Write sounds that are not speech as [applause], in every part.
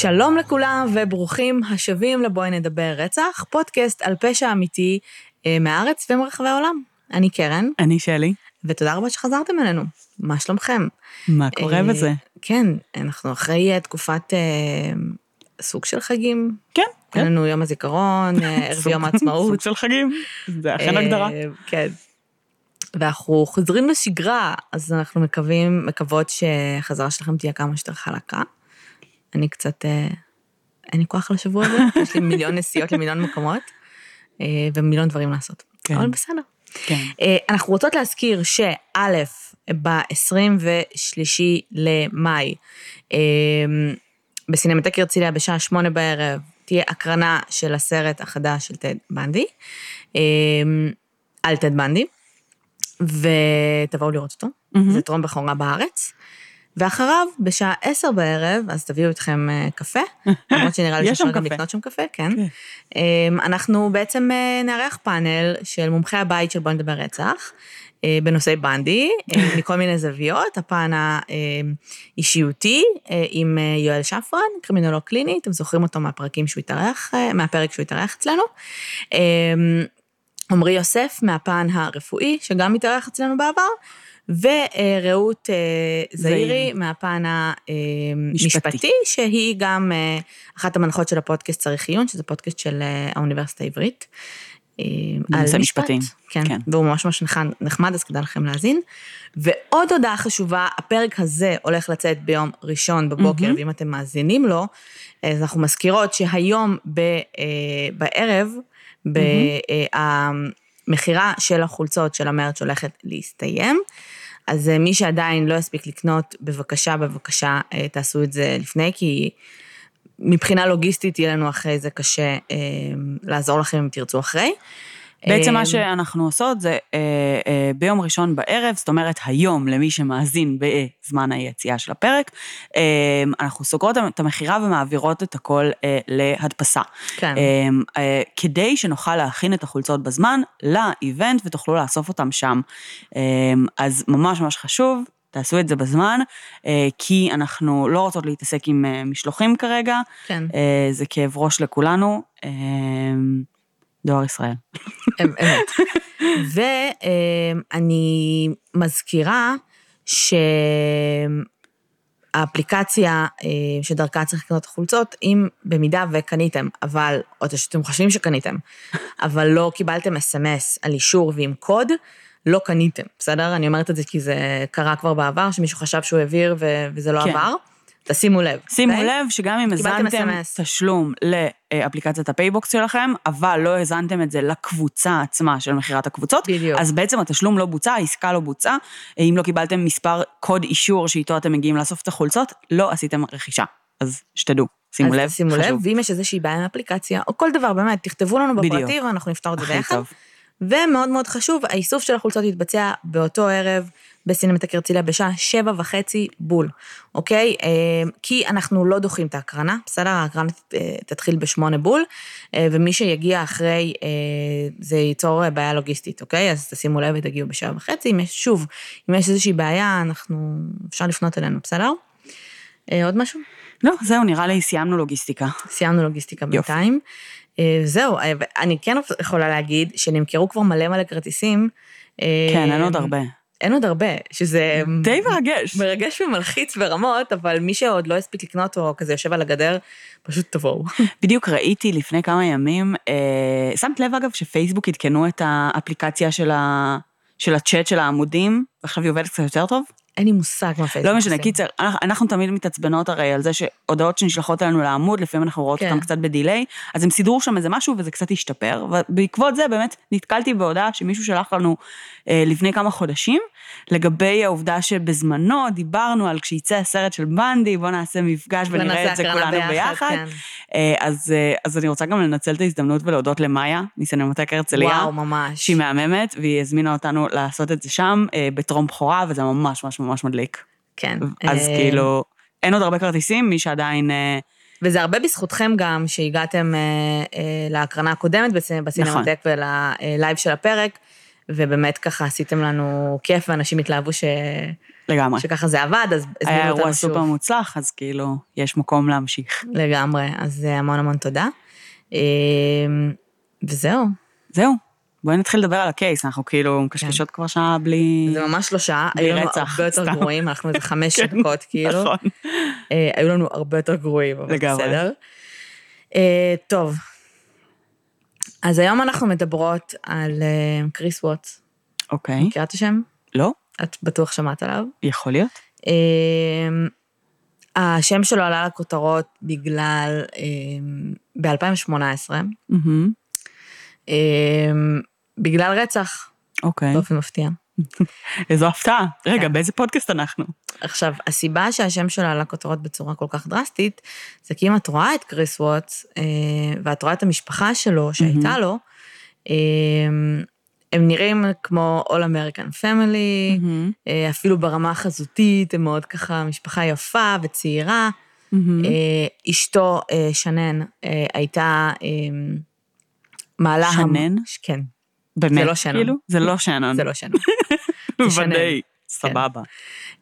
שלום לכולם וברוכים השבים לבואי נדבר רצח, פודקאסט על פשע אמיתי אה, מהארץ ומרחבי העולם. אני קרן. אני שלי. ותודה רבה שחזרתם אלינו. מה שלומכם? מה קורה אה, בזה? כן, אנחנו אחרי אה, תקופת אה, סוג של חגים. כן, היה כן. לנו יום הזיכרון, אה, [laughs] ערב יום העצמאות. סוג של חגים, זה אכן אה, הגדרה. כן. ואנחנו חוזרים לשגרה, אז אנחנו מקווים, מקוות שהחזרה שלכם תהיה כמה שיותר חלקה. אני קצת, אה, אין לי כוח לשבוע הזה, [laughs] יש לי מיליון נסיעות למיליון מקומות, אה, ומיליון דברים לעשות. כן. אבל בסדר. כן. אה, אנחנו רוצות להזכיר שא', ב-23 למאי, בסינמטק הרצליה בשעה שמונה בערב, תהיה הקרנה של הסרט החדש של טד בנדי, על טד בנדי, ותבואו לראות אותו, מהמם. זה טרום בכורה בארץ. ואחריו, בשעה עשר בערב, אז תביאו איתכם אה, קפה, [laughs] למרות שנראה לי שאפשר גם. לקנות שם קפה, כן. כן. אמ, אנחנו בעצם אה, נארח פאנל של מומחי הבית של בוא נדבר רצח, אה, בנושאי בנדי, [laughs] מכל מיני זוויות, הפן האישיותי, עם יואל שפרן, קרימינולוג קליני, אתם זוכרים אותו מהפרקים שהוא התארח, מהפרק שהוא התארח אצלנו. אמ, עמרי יוסף מהפן הרפואי, שגם התארח אצלנו בעבר, ורעות אה, זעירי. מהפן משפטי. המשפטי, שהיא גם אה, אחת המנחות של הפודקאסט צריך עיון, שזה פודקאסט של אה, האוניברסיטה העברית. אה, בנושא על משפטים. משפט, כן, כן. והוא ממש ממש נחמד- אז כדאי לכם להאזין. ועוד הודעה חשובה, הפרק הזה הולך לצאת ביום ראשון בבוקר, מהמם. ואם אתם מאזינים לו, אז אנחנו מזכירות שהיום ב, אה, בערב, ב- אה, המכירה של החולצות של המרץ' הולכת להסתיים. אז אה, מי שעדיין לא יספיק לקנות, בבקשה, בבקשה, אה, תעשו את זה לפני, כי מבחינה לוגיסטית יהיה לנו אחרי זה קשה אה, לעזור לכם אם תרצו אחרי. בעצם מה שאנחנו עושות זה אה, אה, ביום ראשון בערב, זאת אומרת היום למי שמאזין בזמן היציאה של הפרק, אה, אנחנו סוגרות את המכירה ומעבירות את הכל אה, להדפסה. כן. אה, כדי שנוכל להכין את החולצות בזמן לאיבנט ותוכלו לאסוף אותם שם. אז ממש ממש חשוב. תעשו את זה בזמן, כי אנחנו לא רוצות להתעסק עם משלוחים כרגע, כן, זה כאב ראש לכולנו. דואר ישראל. אמ- אמת. ואני מזכירה שהאפליקציה אה, שדרכה צריך לקנות את החולצות, אם במידה וקניתם, אבל, או שאתם חושבים שקניתם, אבל לא קיבלתם אס.אם.אס על אישור ועם קוד, לא קניתם, בסדר? אני אומרת את זה כי זה קרה כבר בעבר, שמישהו חשב שהוא העביר וזה לא כן. עבר. תשימו לב. שימו אוקיי? לב שגם אם הזנתם. תשלום לאפליקציית הפייבוקס שלכם, אבל לא הזנתם את זה לקבוצה עצמה של מכירת החולצות, בדיוק. אז בעצם התשלום לא בוצע, העסקה לא בוצעה. אם לא קיבלתם מספר קוד אישור שאיתו אתם מגיעים לאסוף את החולצות, לא עשיתם רכישה. אז שתדעו, שימו לב, אז שימו לב, חשוב. ואם יש איזושהי בעיה עם האפליקציה, או כל דבר, באמת, תכתבו לנו בדיוק. בפרטי ואנחנו נפתור את זה ביחד. טוב. ומאוד מאוד חשוב, האיסוף של החולצות יתבצע באותו ערב בסינמטק הרצליה בשעה שבע וחצי בול, אוקיי? אה, כי אנחנו לא דוחים את ההקרנה, בסדר? ההקרנה אה, תתחיל בשמונה בול, אה, ומי שיגיע אחרי, זה ייצור בעיה לוגיסטית, אוקיי? אז תשימו לב ותגיעו בשעה וחצי. אם יש, שוב, אם יש איזושהי בעיה, אנחנו, אפשר לפנות אלינו, בסדר? עוד משהו? לא, זהו, נראה לי סיימנו לוגיסטיקה. סיימנו לוגיסטיקה יופי. בינתיים. זהו, אני כן יכולה להגיד שנמכרו כבר מלא מלא כרטיסים. כן, אין עוד הרבה. אין עוד הרבה, שזה די מרגש. מרגש ומלחיץ ברמות, אבל מי שעוד לא הספיק לקנות או כזה יושב על הגדר, פשוט תבואו. [laughs] בדיוק ראיתי לפני כמה ימים, אה, שמת לב אגב שפייסבוק עדכנו את האפליקציה של, ה, של הצ'אט של העמודים, ועכשיו היא עובדת קצת יותר טוב? אין לי מושג מה פייסבוק לא משנה. קיצר, אנחנו- תמיד מתעצבנות הרי על זה שהודעות שנשלחות אלינו לעמוד, לפעמים אנחנו רואות כן. אותן קצת בדיליי, אז הם סידרו שם איזה משהו וזה קצת השתפר, ובעקבות זה באמת נתקלתי בהודעה שמישהו שלח לנו אה, לפני כמה חודשים, לגבי העובדה שבזמנו דיברנו על כשיצא הסרט של בנדי, בוא נעשה מפגש ונראה את זה כולנו ביחד. כן. אה, אז, אה, אז אני רוצה גם לנצל את ההזדמנות ולהודות למאיה, מסינמטק הרצליה. וואו, ממש. שהיא מהממת, והיא הזמינה אותנו לעשות את זה שם, בטרום בכורה, וזה ממש ממש ממש מדליק. כן. אז אה, כאילו, אין עוד הרבה כרטיסים, מי שעדיין... אה, וזה הרבה בזכותכם גם, שהגעתם אה, אה, להקרנה הקודמת בסינ- בסינמטק נכון. ול live של הפרק, ובאמת ככה עשיתם לנו כיף, ואנשים התלהבו ש... לגמרי. שככה זה עבד, אז הזמינו היה אותנו אירוע שוב. סופר מוצלח, אז כאילו, יש מקום להמשיך. לגמרי, אז המון המון תודה. אה, וזהו, זהו, בואי נתחיל לדבר על הקייס, אנחנו כאילו מקשקשות כבר שעה בלי... כן. זה ממש לא שעה, היו לנו הרבה יותר. גרועים, אנחנו איזה חמש [laughs] כן, דקות כאילו. נכון. אה, היו לנו הרבה יותר גרועים, אבל. בסדר. אה, טוב, אז היום אנחנו מדברות על אה, קריס ווטס. אוקיי. מכירה את השם? לא? את בטוח שמעת עליו. יכול להיות? השם שלו עלה לכותרות בגלל, ב-2018, מהמם. אה, בגלל רצח, אוקיי. באופן מפתיע. [laughs] איזו הפתעה. רגע, כן. באיזה פודקאסט אנחנו? עכשיו, הסיבה שהשם שלו עלה לכותרות בצורה כל כך דרסטית, זה כי אם את רואה את קריס ווטס, אה, ואת רואה את המשפחה שלו שהייתה לו, אה, הם נראים כמו All American Family. אה, אפילו ברמה החזותית, הם מאוד ככה משפחה יפה וצעירה. אשתו, שנן, הייתה מעלה... שנן? כן, באמת, לא שנון. כאילו? זה לא [laughs] שנון. זה לא. [laughs] זה שנן. ודאי. סבבה.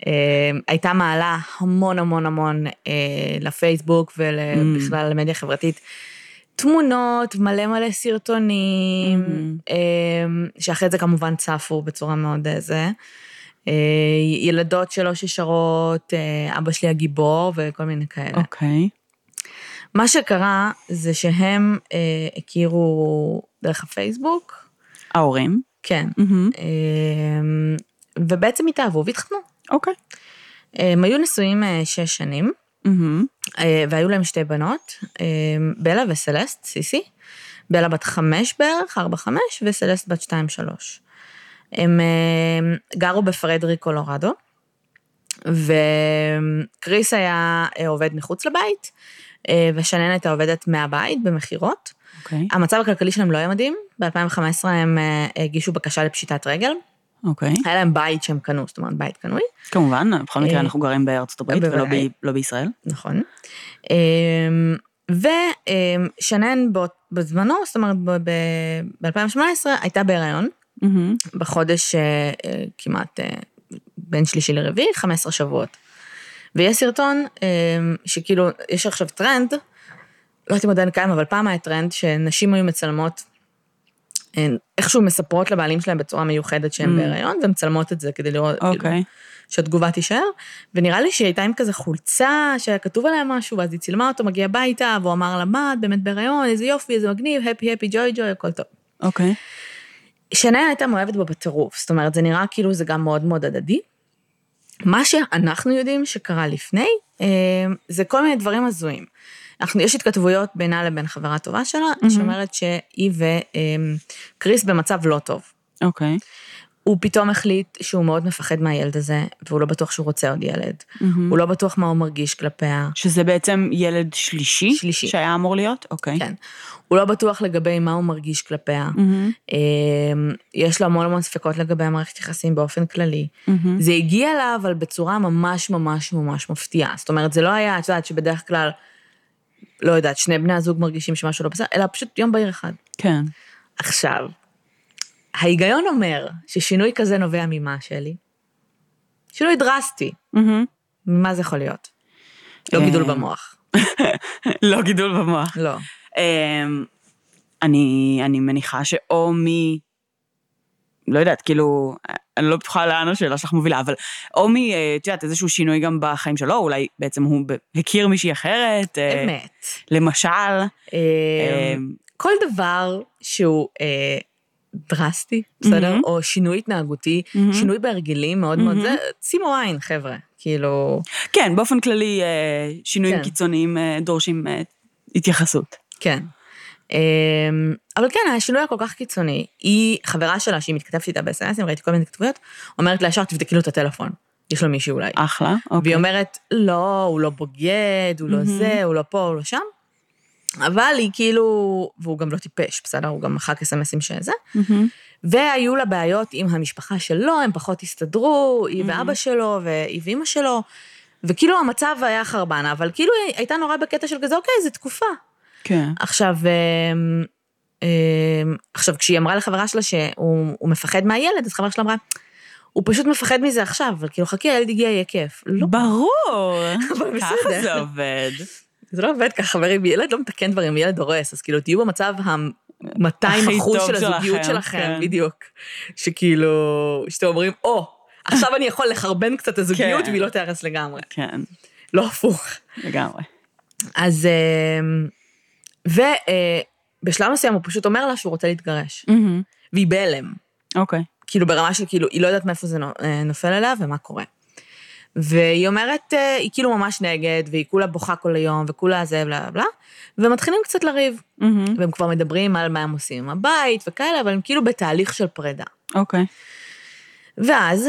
אה, הייתה מעלה המון המון המון אה, לפייסבוק ובכלל Mm. למדיה חברתית. תמונות, מלא מלא סרטונים, Mm-hmm. אה, שאחרי זה כמובן צפו בצורה מאוד אה, זה. אה, ילדות שלו ששרות, אבא שלי הגיבור וכל מיני כאלה. אוקיי. מה שקרה זה שהם הכירו דרך הפייסבוק, ההורים? כן. אה, ובעצם התאהבו והתחתנו. אוקיי. הם היו נשואים אה, שש שנים. אה, והיו להם שתי בנות, אה, בלה וסלסט, סיסי. בלה בת חמש בערך, ארבע חמש, וסלסט בת שתיים שלוש. הם אה, גרו בפרדריק, קולורדו, וקריס היה אה, עובד מחוץ לבית, ושנן הייתה עובדת מהבית במכירות. אוקיי. המצב הכלכלי שלהם לא היה מדהים, ב-2015 הם אה, הגישו בקשה לפשיטת רגל, אוקיי. היה להם בית שהם קנו, זאת אומרת בית קנוי. כמובן, בכל מקרה אה, אנחנו גרים בארצות הברית ולא. ב- לא בישראל. נכון. אמ, ושנן בזמנו, זאת אומרת ב-2018, הייתה בהיריון, מהמם. בחודש אה, כמעט בין שלישי לרביעי, 15 שבועות. ויש סרטון אמ, שכאילו, יש עכשיו טרנד, לא יודעת אם עדיין קיים, אבל פעם היה טרנד שנשים היו מצלמות, הן איכשהו מספרות לבעלים שלהם בצורה מיוחדת שהן Mm. בהיריון, ומצלמות את זה כדי לראות, כאילו, אוקיי. שהתגובה תישאר, ונראה לי שהיא הייתה עם כזה חולצה שהיה כתוב עליה משהו, ואז היא צילמה אותו, מגיע הביתה, והוא אמר לה, מה, את באמת בהיריון, איזה יופי, איזה מגניב, הפי הפי ג'וי ג'וי, הכל טוב. אוקיי. שניה הייתה מאוהבת בו בטירוף, זאת אומרת, זה נראה כאילו זה גם מאוד מאוד הדדי. מה שאנחנו יודעים שקרה לפני, אה, זה כל מיני דברים הזויים. אנחנו, יש התכתבויות בינה לבין חברה טובה שלה, מהמם. שאומרת שהיא וקריס במצב לא טוב. אוקיי. הוא פתאום החליט שהוא מאוד מפחד מהילד הזה, והוא לא בטוח שהוא רוצה עוד ילד. מהמם. הוא לא בטוח מה הוא מרגיש כלפיה. שזה בעצם ילד שלישי? שלישי. שהיה אמור להיות? אוקיי. כן. הוא לא בטוח לגבי מה הוא מרגיש כלפיה. אמ, יש לו המון המון ספקות לגבי המערכת יחסים באופן כללי. מהמם. זה הגיע לה, אבל בצורה ממש ממש ממש מפתיעה. זאת אומרת, זה לא היה, את יודעת, שבדרך כלל, לא יודעת, שני בני הזוג מרגישים שמשהו לא בסדר, אלא פשוט יום בהיר אחד. כן. עכשיו, ההיגיון אומר ששינוי כזה נובע ממה, שלי? שינוי דרסטי. מהמם. ממה זה יכול להיות? לא אה, גידול במוח. [laughs] לא גידול במוח. לא. אמ, אני, אני מניחה שאו מ... לא יודעת, כאילו, אני לא בטוחה לאן השאלה שלך מובילה, אבל או מ... אה, את יודעת, איזשהו שינוי גם בחיים שלו, אולי בעצם הוא הכיר מישהי אחרת. אה, אמת. למשל. אמ, כל דבר שהוא אה, דרסטי, בסדר? מהמם. או שינוי התנהגותי, מהמם. שינוי בהרגלים מאוד מאוד מהמם. זה, שימו עין, חבר'ה. כאילו, כן, באופן כללי, אה, שינויים כן. קיצוניים אה, דורשים אה, התייחסות. כן. אמ, אבל כן, השינוי הכל כך קיצוני, היא, חברה שלה, שהיא מתכתבת איתה בסמסים, ראיתי כל מיני כתבויות, אומרת לה ישר, תבדקי לו את הטלפון, יש לו מישהו אולי. אחלה, אוקיי. והיא אומרת, לא, הוא לא בוגד, הוא לא. זה, הוא לא פה, הוא לא שם. אבל היא כאילו, והוא גם לא טיפש, בסדר? הוא גם מחק אסמסים שזה. והיו לה בעיות עם המשפחה שלו, הם פחות הסתדרו, היא. ואבא שלו, והיא ואימא שלו, וכאילו המצב היה חרבנה, אבל כאילו היא הייתה נורא בקטע של כזה, אוקיי, זו תקופה. כן. עכשיו, אמ, אה, עכשיו, כשהיא אמרה לחברה שלה שהוא הוא מפחד מהילד, אז חברה שלה אמרה, הוא פשוט מפחד מזה עכשיו, אבל כאילו, חכי, הילד הגיע, יהיה כיף. לא, ברור, [laughs] ככה. זה עובד. זה לא עובד ככה, חברים, ילד לא מתקן דברים, ילד הורס, אז כאילו, תהיו במצב ה-200 הכי אחוז טוב של הזוגיות שלכם, כן. בדיוק. שכאילו, שאתם אומרים, או, עכשיו אני יכול לחרבן קצת את הזוגיות כן. והיא לא תהרס לגמרי. כן, לא הפוך. לגמרי. אז, ובשלב מסוים הוא פשוט אומר לה שהוא רוצה להתגרש, מהמם. והיא בהלם. אוקיי. כאילו ברמה של כאילו, היא לא יודעת מאיפה זה אה, נופל עליה ומה קורה. והיא אומרת, אה, היא כאילו ממש נגד, והיא כולה בוכה כל היום, וכולה זה, בלה בלה ומתחילים קצת לריב. מהמם. והם כבר מדברים על מה הם עושים עם הבית וכאלה, אבל הם כאילו בתהליך של פרידה. אוקיי. ואז,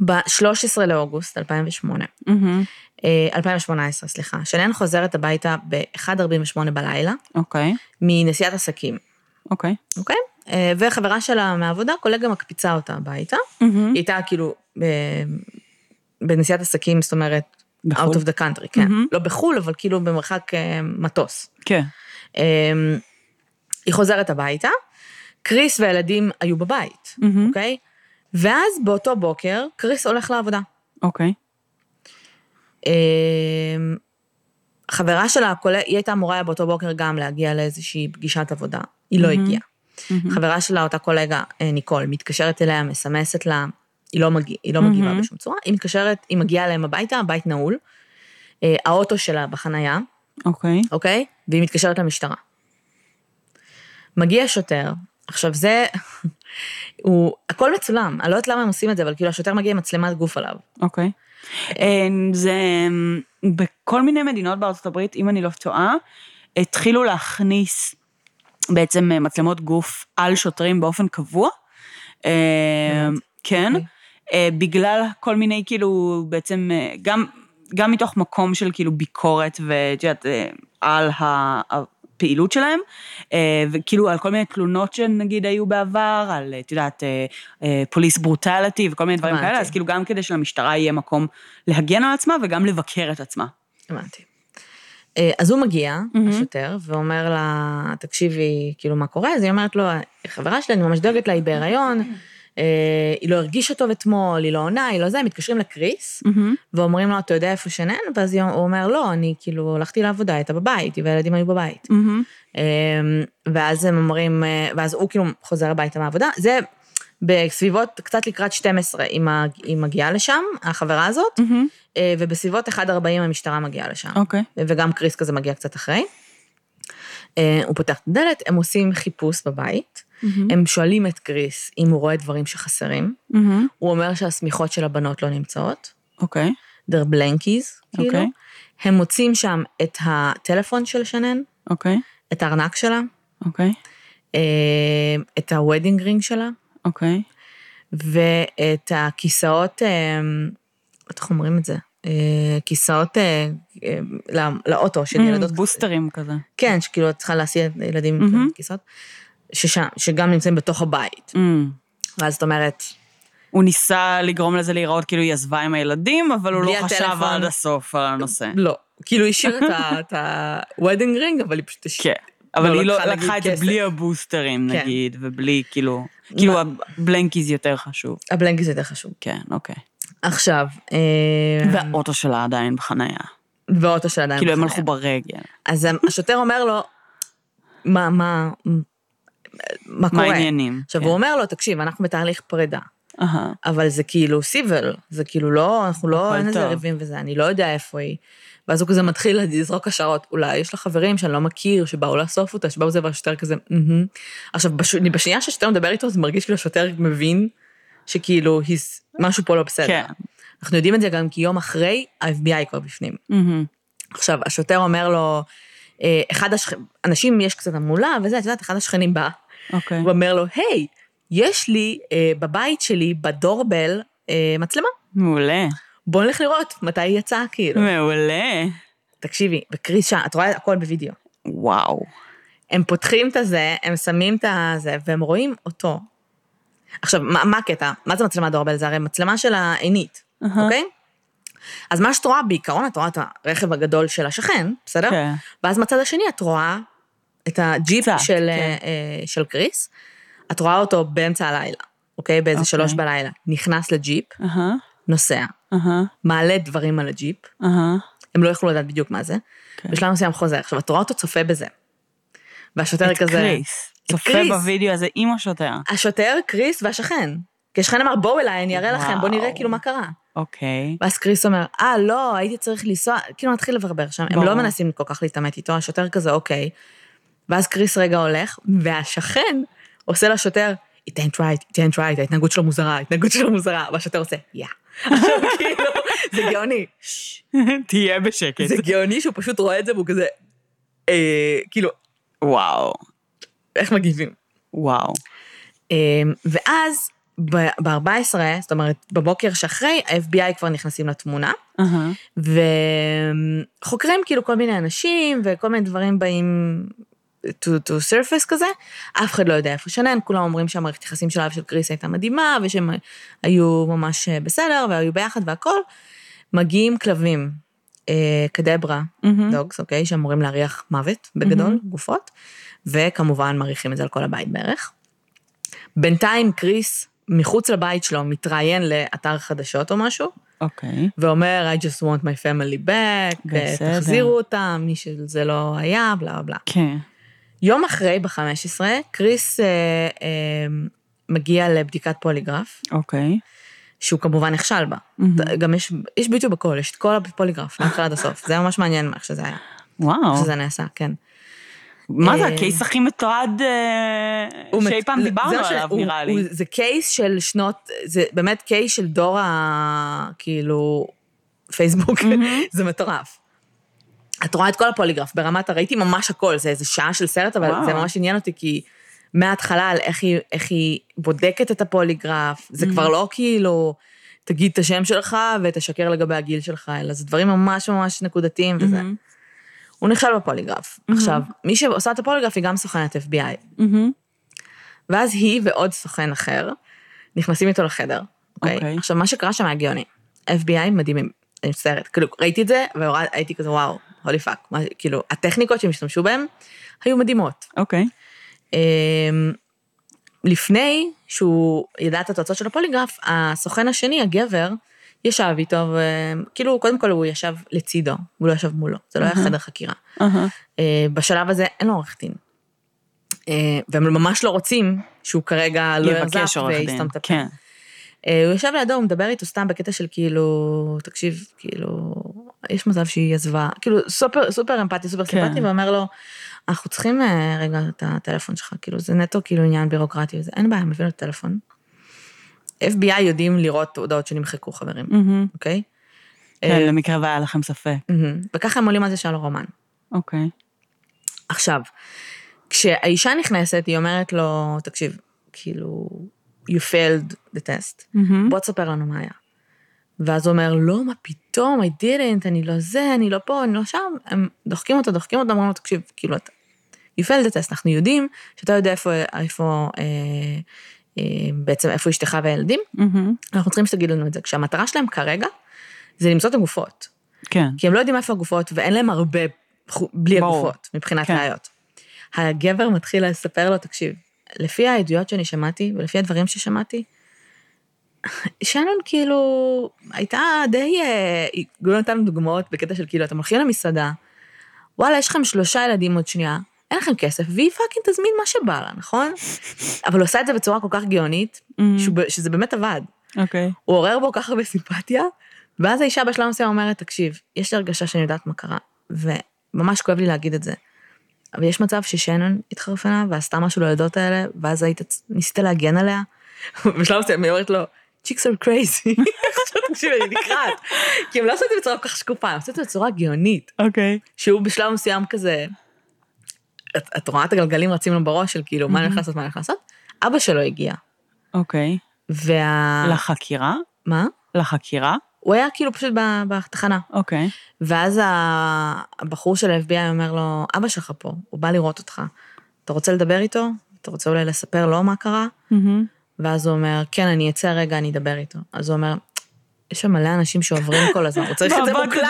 ב-13 לאוגוסט 2008, מהמם. אה, 2018, סליחה, שנן חוזרת הביתה ב-1.48 בלילה, אוקיי. מנסיעת עסקים, אוקיי. אוקיי? אה, וחברה שלה מהעבודה, קולגה מקפיצה אותה הביתה. מהמם. היא הייתה כאילו ב- בנסיעת עסקים, זאת אומרת, בחו"ל? out of the country, כן. מהמם. לא בחו"ל, אבל כאילו במרחק אה, מטוס. כן. אה, היא חוזרת הביתה, קריס והילדים היו בבית. אוקיי? ואז באותו בוקר, קריס הולך לעבודה. אוקיי. אה, חברה שלה, היא הייתה אמורה באותו בוקר גם להגיע לאיזושהי פגישת עבודה. היא לא. הגיעה. חברה שלה, אותה קולגה, אה, ניקול, מתקשרת אליה, מסמסת לה, היא לא, מגיע, היא לא מגיבה. בשום צורה, היא מתקשרת, היא מגיעה אליהם הביתה, הבית נעול, אה, האוטו שלה בחנייה, אוקיי. אוקיי? והיא מתקשרת למשטרה. מגיע שוטר, עכשיו זה, [laughs] הוא, הכל מצולם, אני לא יודעת למה הם עושים את זה, אבל כאילו השוטר מגיע עם מצלמת גוף עליו. אוקיי. אה, זה בכל מיני מדינות בארצות הברית, אם אני לא טועה, התחילו להכניס בעצם אה, מצלמות גוף על שוטרים באופן קבוע. באמת? כן, אוקיי. אה, בגלל כל מיני כאילו בעצם אה, גם גם מתוך מקום של כאילו ביקורת ואת יודעת על הפעילות שלהם, אה, וכאילו על כל מיני תלונות שנגיד היו בעבר, על את יודעת פוליס ברוטליטי וכל מיני דברים. כאלה, אז כאילו גם כדי שלמשטרה יהיה מקום להגן על עצמה וגם לבקר את עצמה. הבנתי. אה, אז הוא מגיע. השוטר, ואומר לה, תקשיבי, כאילו, מה קורה? אז היא אומרת לו, חברה שלי, אני ממש דואגת לה, היא בהיריון, אה, היא לא הרגישה טוב אתמול, היא לא עונה, היא לא זה, הם מתקשרים לקריס, ואומרים לו, אתה יודע איפה שנן? ואז הוא אומר, לא, אני כאילו הלכתי לעבודה, הייתה בבית, היא והילדים היו בבית. אה, ואז הם אומרים, אה, ואז הוא כאילו חוזר הביתה מהעבודה. זה בסביבות, קצת לקראת 12, היא מג- היא מגיעה לשם, החברה הזאת, אה, ובסביבות 1.40 המשטרה מגיעה לשם. אוקיי. וגם קריס כזה מגיע קצת אחרי. אה, הוא פותח את הדלת, הם עושים חיפוש בבית, הם שואלים את קריס אם הוא רואה דברים שחסרים, הוא אומר שהשמיכות של הבנות לא נמצאות, אוקיי. they're blankies, כאילו. אוקיי. הם מוצאים שם את הטלפון של שנן, אוקיי. את את הארנק שלה, אוקיי. אה, את ה-wedding ring שלה, אוקיי. ואת הכיסאות, אה, איך אומרים את זה? אה, כיסאות לא- לאוטו של ילדות. בוסטרים כזה. כן, שכאילו את צריכה להסיע מהמם. עם כיסאות, ששם, שגם נמצאים בתוך הבית. ואז את אומרת, הוא ניסה לגרום לזה להיראות כאילו היא עזבה עם הילדים, אבל הוא לא חשב הטלפון. עד הסוף על הנושא. לא. כאילו השאיר את ה- [laughs] את ה-wedding ring, אבל היא פשוט השאירה. כן. אבל היא לא לקחה, את זה. בלי הבוסטרים כן. נגיד, ובלי כאילו, כאילו הבלנקיז יותר חשוב. הבלנקי זה יותר חשוב. כן, אוקיי. עכשיו, אה, והאוטו שלה עדיין בחנייה. ואוטו של עדיין. כאילו הם. הלכו ברגל. אז השוטר אומר לו, מה, מה, מה מה קורה? העניינים? עכשיו, כן. הוא אומר לו, תקשיב, אנחנו בתהליך פרידה. אהה. אבל זה כאילו סיבל, זה כאילו לא, אנחנו לא, אין איזה. ריבים וזה, אני לא יודע איפה היא. ואז הוא כזה מתחיל לזרוק השערות, אולי יש לה חברים שאני לא מכיר, שבאו לאסוף אותה, שבאו זה, והשוטר כזה, מהמם. עכשיו, בש... בשנייה שהשוטר מדבר איתו, זה מרגיש כאילו השוטר מבין שכאילו, he's... משהו פה לא בסדר. כן. אנחנו יודעים את זה גם כי יום אחרי, ה-FBI כבר בפנים. מהמם. עכשיו, השוטר אומר לו, אה, אחד השכנים, אנשים יש קצת המולה וזה, את יודעת, אחד השכנים בא, אוקיי. הוא אומר לו, היי, יש לי אה, בבית שלי, בדורבל, אה, מצלמה. מעולה. בוא נלך לראות מתי היא יצאה, כאילו. מעולה. תקשיבי, וקריס שם, את רואה הכל בווידאו. וואו. הם פותחים את הזה, הם שמים את הזה, והם רואים אותו. עכשיו, מה, מה הקטע? מה זה מצלמה doorbell? זה הרי מצלמה של העינית, אהה. אוקיי? אז מה שאת רואה, בעיקרון את רואה את הרכב הגדול של השכן, בסדר? כן. ואז מצד השני את רואה את הג'יפ קצת, של, כן. אה, של קריס, את רואה אותו באמצע הלילה, אוקיי? באיזה אוקיי. שלוש בלילה. נכנס לג'יפ, אהה, נוסע, אהה, מעלה דברים על הג'יפ, אהה. הם לא יכלו לדעת בדיוק מה זה, כן. בשלב מסוים חוזר. עכשיו, את רואה אותו צופה בזה. והשוטר את כזה... קריס. את צופה קריס. בווידאו הזה עם השוטר. השוטר, קריס והשכן. כי השכן אמר, בואו אליי, אני אראה לכם, בואו נראה. כאילו מה קרה. אוקיי. ואז קריס אומר, אה, לא, הייתי צריך לנסוע, כאילו מתחיל לברבר שם. הם ברור. לא מנסים כל כך להתעמת איתו, השוטר כזה, אוקיי. ואז קריס רגע הולך, והשכן עושה לשוטר, it ain't right, it ain't right, ההתנהגות שלו מוזרה, ההתנהגות שלו מוזרה, והשוטר עושה, יא. [laughs] עכשיו, כאילו, זה גאוני. [laughs] תהיה בשקט. זה גאוני שהוא פשוט רואה את זה והוא כזה, אה, כאילו, וואו. איך מגיבים? וואו. אמ, ואז ב-14, זאת אומרת, בבוקר שאחרי, ה-FBI כבר נכנסים לתמונה, אהה. וחוקרים כאילו כל מיני אנשים, וכל מיני דברים באים to, to surface כזה, אף אחד לא יודע איפה שנן, כולם אומרים שהמערכת יחסים שלה ושל קריס הייתה מדהימה, ושהם היו ממש בסדר, והיו ביחד והכל. מגיעים כלבים, אה, קדברה, מהמם. דוגס, אוקיי, שאמורים להריח מוות בגדול, גופות, וכמובן מריחים את זה על כל הבית בערך. בינתיים קריס, מחוץ לבית שלו, מתראיין לאתר חדשות או משהו, אוקיי. ואומר, I just want my family back, בסדר. תחזירו אותם, מי שזה לא היה, בלה בלה. כן. יום אחרי, ב-15, קריס אה, אה, מגיע לבדיקת פוליגרף, אוקיי. שהוא כמובן נכשל בה. מהמם. גם יש, יש ביוטיוב בכל, יש את כל הפוליגרף, מההתחלה עד הסוף. זה היה ממש מעניין איך שזה היה, וואו. איך שזה נעשה, כן. מה זה אה, הקייס הכי מתועד אה, שאי פעם דיברנו עליו, נראה לי. זה קייס של שנות, זה באמת קייס של דור ה... כאילו, פייסבוק. [laughs] זה מטורף. את רואה את כל הפוליגרף, ברמת, ראיתי ממש הכל, זה איזה שעה של סרט, אבל וואו. זה ממש עניין אותי, כי מההתחלה על איך היא, איך היא בודקת את הפוליגרף, זה כבר לא כאילו, תגיד את השם שלך ותשקר לגבי הגיל שלך, אלא זה דברים ממש ממש נקודתיים וזה. מהמם. הוא נכשל בפוליגרף. עכשיו, מי שעושה את הפוליגרף היא גם סוכנת FBI. מהמם. ואז היא ועוד סוכן אחר נכנסים איתו לחדר, אוקיי? אוקיי. עכשיו, מה שקרה שם היה גאוני. FBI מדהימים, אני מצטערת. כאילו, ראיתי את זה, והייתי כזה, וואו, holy fuck. מה- כאילו, הטכניקות שהם השתמשו בהן היו מדהימות. אוקיי. אמ, לפני שהוא ידע את התוצאות של הפוליגרף, הסוכן השני, הגבר, ישב איתו, וכאילו, קודם כל הוא ישב לצידו, הוא לא ישב מולו, זה לא היה. חדר חקירה. אה, בשלב הזה אין לו עורך דין. אה, והם ממש לא רוצים שהוא כרגע לא דין. ויסתום את הפה. כן. אה, הוא יושב לידו, הוא מדבר איתו סתם בקטע של כאילו, תקשיב, כאילו, יש מצב שהיא עזבה, כאילו סופר, סופר אמפתי, סופר כן. סימפטי, ואומר לו, אנחנו צריכים אה, רגע את הטלפון שלך, כאילו זה נטו כאילו עניין בירוקרטי וזה, אין בעיה, מביא לו את הטלפון. FBI יודעים לראות הודעות שנמחקו, חברים. אוקיי? כן, אה, למקרה והיה לכם ספק. מהמם. וככה הם עולים על זה שהיה לו רומן. אוקיי. עכשיו, כשהאישה נכנסת, היא אומרת לו, תקשיב, כאילו, you failed the test, מהמם. בוא תספר לנו מה היה. ואז הוא אומר, לא, מה פתאום, I didn't, אני לא זה, אני לא פה, אני לא שם. הם דוחקים אותו, דוחקים אותו, אומרים לו, תקשיב, כאילו, אתה, you failed the test, אנחנו יודעים שאתה יודע איפה, איפה, אה, אה, בעצם איפה אשתך והילדים, מהמם. אנחנו צריכים שתגיד לנו את זה. כשהמטרה שלהם כרגע, זה למצוא את הגופות. כן. כי הם לא יודעים איפה הגופות, ואין להם הרבה בלי ברור. הגופות, מבחינת כן. ראיות. הגבר מתחיל לספר לו, תקשיב, לפי העדויות שאני שמעתי, ולפי הדברים ששמעתי, שנון כאילו הייתה די, אה, היא לא נתן דוגמאות בקטע של כאילו, אתם הולכים למסעדה, וואלה, יש לכם שלושה ילדים עוד שנייה, אין לכם כסף, והיא fucking תזמין מה שבא לה, נכון? אבל הוא עשה את זה בצורה כל כך גאונית. שהוא ב- שזה באמת עבד. אוקיי. הוא עורר בו כל כך הרבה סימפתיה, ואז האישה בשלב מסוים אומרת, תקשיב, יש לי הרגשה שאני יודעת מה קרה, וממש כואב לי להגיד את זה. אבל יש מצב ששנון התחרפנה ועשתה משהו לילדות האלה, ואז היית, ניסית להגן עליה, [laughs] בשלב מסוים היא אומרת לו, צ'יקס are crazy. [laughs] עכשיו תקשיב, אני נקרעת. כי הם לא עשו את זה בצורה כל כך שקופה, הם עשו את זה בצורה גאונית. אוקיי. שהוא בשלב מסוים כזה, את, את רואה את הגלגלים רצים לו בראש של כאילו, מה אני הולך לעשות, מה אני הולך לעשות? אבא שלו הגיע. אוקיי. וה... לחקירה? מה? לחקירה? הוא היה כאילו פשוט בתחנה. אוקיי. ואז ה- הבחור של ה-FBI אומר לו, אבא שלך פה, הוא בא לראות אותך. אתה רוצה לדבר איתו? אתה רוצה אולי לספר לו מה קרה? מהמם. ואז הוא אומר, כן, אני אצא רגע, אני אדבר איתו. אז הוא אומר, יש שם מלא אנשים שעוברים כל הזמן, הוא צריך את זה מוקלט.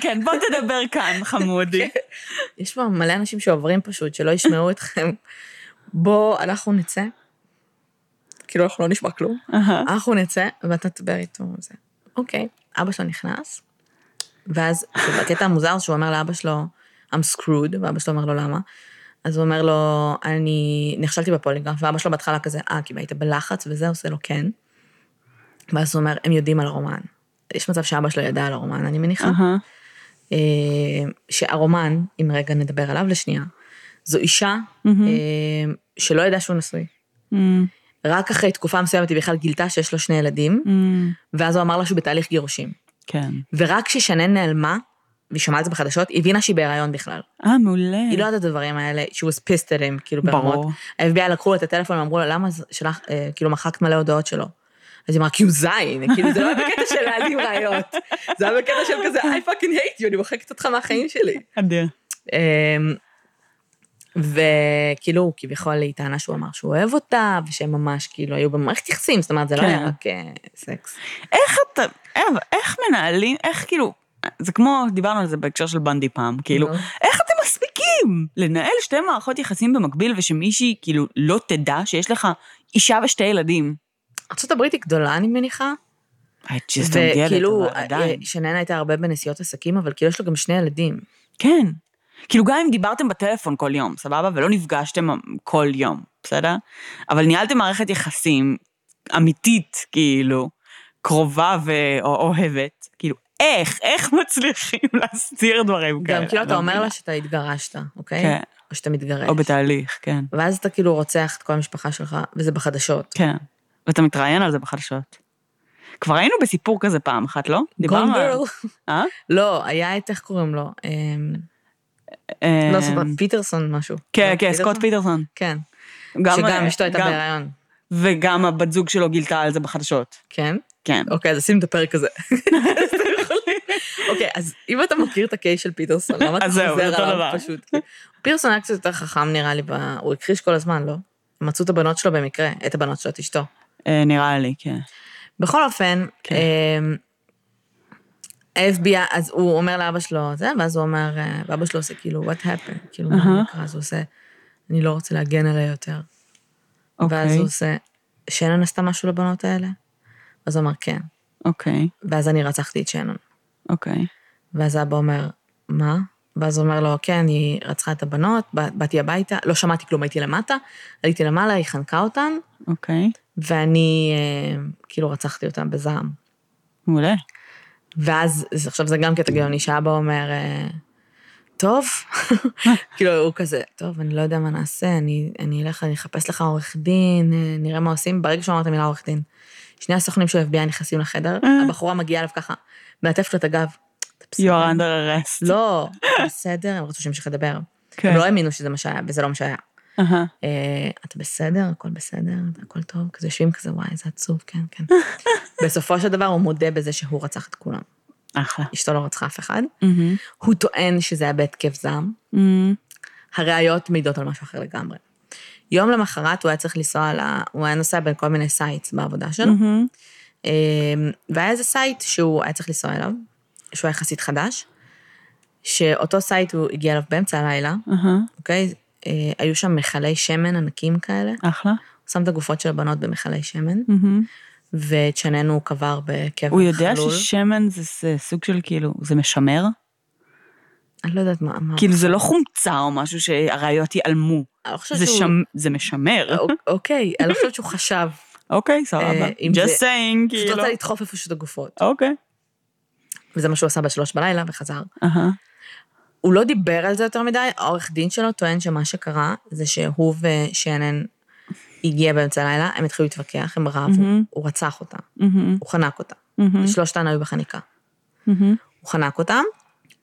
כן, בוא תדבר כאן, [laughs] חמודי. יש פה מלא אנשים שעוברים פשוט, שלא ישמעו אתכם. בוא, אנחנו נצא. כאילו, אנחנו לא נשמע כלום. אנחנו נצא, ואתה תדבר איתו. זה. אוקיי, אבא שלו נכנס, ואז, בקטע המוזר שהוא אומר לאבא שלו, I'm screwed, ואבא שלו אומר לו, למה? אז הוא אומר לו, אני נכשלתי בפוליגרף, ואבא שלו בהתחלה כזה, אה, כי היית בלחץ וזה, עושה לו כן. ואז הוא אומר, הם יודעים על הרומן. יש מצב שאבא שלו ידע על הרומן, אני מניחה. אה, שהרומן, אם רגע נדבר עליו לשנייה, זו אישה אה, שלא ידעה שהוא נשוי. אמ, רק אחרי תקופה מסוימת היא בכלל גילתה שיש לו שני ילדים, אמ, ואז הוא אמר לה שהוא בתהליך גירושים. כן. ורק כששנן נעלמה, והיא שמעה את זה בחדשות, היא הבינה שהיא בהיריון בכלל. אה, מעולה. היא לא יודעת את הדברים האלה, she was pissed at him, כאילו ברור. ברמות. ה-FBI לקחו לה את הטלפון ואמרו לה, למה שלח, אה, כאילו מחקת מלא הודעות שלו. אז היא אמרה, כי הוא זין, כאילו זה לא היה בקטע של להעלים ראיות, זה היה בקטע של כזה, I fucking hate you, אני מוחקת אותך מהחיים שלי. אדיר. וכאילו, כביכול היא טענה שהוא אמר שהוא אוהב אותה, ושהם ממש כאילו היו במערכת יחסים, זאת אומרת, זה לא כן. היה רק אה, סקס. איך אתה, איך- איך מנהלים, איך כאילו, זה כמו, דיברנו על זה בהקשר של בנדי פעם, כאילו. איך אתם מספיקים לנהל שתי מערכות יחסים במקביל ושמישהי כאילו לא תדע שיש לך אישה ושתי ילדים? ארה"ב היא גדולה, אני מניחה. I just don't get it, וכאילו, אבל עדיין. שננה הייתה הרבה בנסיעות עסקים, אבל כאילו יש לו גם שני ילדים. כן. כאילו גם אם דיברתם בטלפון כל יום, סבבה? ולא נפגשתם כל יום, בסדר? אבל ניהלתם מערכת יחסים אמיתית, כאילו, קרובה ואוהבת, כאילו, איך, איך מצליחים [laughs] להסתיר דברים כאלה? גם כאילו אתה לא אומר. לה שאתה התגרשת, אוקיי? כן. או שאתה מתגרש. או בתהליך, כן. ואז אתה כאילו רוצח את כל המשפחה שלך, וזה בחדשות. כן. ואתה מתראיין על זה בחדשות. כבר היינו בסיפור כזה פעם אחת, לא? דיברנו על... גרל. אה? לא, היה את, איך קוראים לו? אמ, אה, לא זוכרת, פיטרסון משהו. כן, לא, כן, סקוט פיטרסון. כן. גם- שגם אשתו הייתה בהיריון. וגם הבת זוג שלו גילתה על זה בחדשות. כן? כן. אוקיי, אז שים את הפרק הזה. [laughs] אוקיי, אז אם אתה מכיר את ה case של פיטרסון, למה אתה חוזר עליו. פשוט? פיטרסון היה קצת יותר חכם נראה לי, הוא הכחיש כל הזמן, לא? מצאו את הבנות שלו במקרה, את הבנות שלו, את אשתו. אה, נראה לי, כן. בכל אופן, כן. ה-FBI, אז הוא אומר לאבא שלו זה, ואז הוא אומר, אה, ואבא שלו עושה כאילו, what happened? כאילו, מה. קרה? אז הוא עושה, אני לא רוצה להגן עליה יותר. ואז אוקיי, הוא עושה, שנון עשתה משהו לבנות האלה? אז הוא אמר, כן. אוקיי, ואז אני רצחתי את שנון. אוקיי. ואז אבא אומר, מה? ואז הוא אומר לו, כן, היא רצחה את הבנות, בא- באתי הביתה, לא שמעתי כלום, הייתי למטה, עליתי למעלה, היא חנקה אותן, אוקיי, ואני אה, כאילו רצחתי אותן בזעם. מעולה. ואז, אז עכשיו זה גם קטע גאוני, שאבא אומר, אה, טוב, [laughs] כאילו הוא כזה, טוב, אני לא יודע מה נעשה, אני, אני אלך, אני אחפש לך עורך דין, אה, נראה מה עושים. ברגע שהוא אמר את המילה עורך דין, שני הסוכנים של FBI נכנסים לחדר, אה. הבחורה מגיעה אליו ככה, מלטפת לו את הגב. You are under arrest. לא, "אתה בסדר, הם רצו שימשיך לדבר. כן. הם לא האמינו שזה מה שהיה, וזה לא מה שהיה. אה, אתה בסדר, הכל בסדר, הכל טוב, כזה יושבים כזה, וואי, איזה עצוב, כן, כן. [laughs] בסופו של דבר הוא מודה בזה שהוא רצח את כולם. אחלה. אשתו לא רצחה אף אחד. הוא טוען שזה היה בהתקף זעם. הראיות מעידות על משהו אחר לגמרי. יום למחרת הוא היה צריך לנסוע ל... הוא היה נוסע בין כל מיני sites בעבודה שלו. אה, והיה איזה site שהוא היה צריך לנסוע אליו, שהוא היה יחסית חדש, שאותו site הוא הגיע אליו באמצע הלילה. אוקיי? אה, היו שם מכלי שמן ענקים כאלה, הוא אחלה. שם את הגופות של הבנות במכלי שמן. ואת שנון הוא קבר בקבר הוא יודע חלול. ששמן זה זה סוג של כאילו, זה משמר? אני לא יודעת מה... מה- כאילו זה לא חומצה או משהו שהראיות ייעלמו. לא זה שהוא- זה משמר. אוק- אוקיי, אני לא חושבת שהוא חשב. אוקיי, סבבה. אה, I'm just saying, פשוט כאילו. רצה לדחוף איפשהו את הגופות. אוקיי. וזה מה שהוא עשה בשלוש בלילה וחזר. אהה. הוא לא דיבר על זה יותר מדי, העורך דין שלו טוען שמה שקרה זה שהוא ושנן הגיע באמצע הלילה, הם התחילו להתווכח, הם רבו, מהמם. הוא רצח אותה, מהמם. הוא חנק אותה. מהמם. שלושתן היו בחניקה. מהמם. הוא חנק אותה,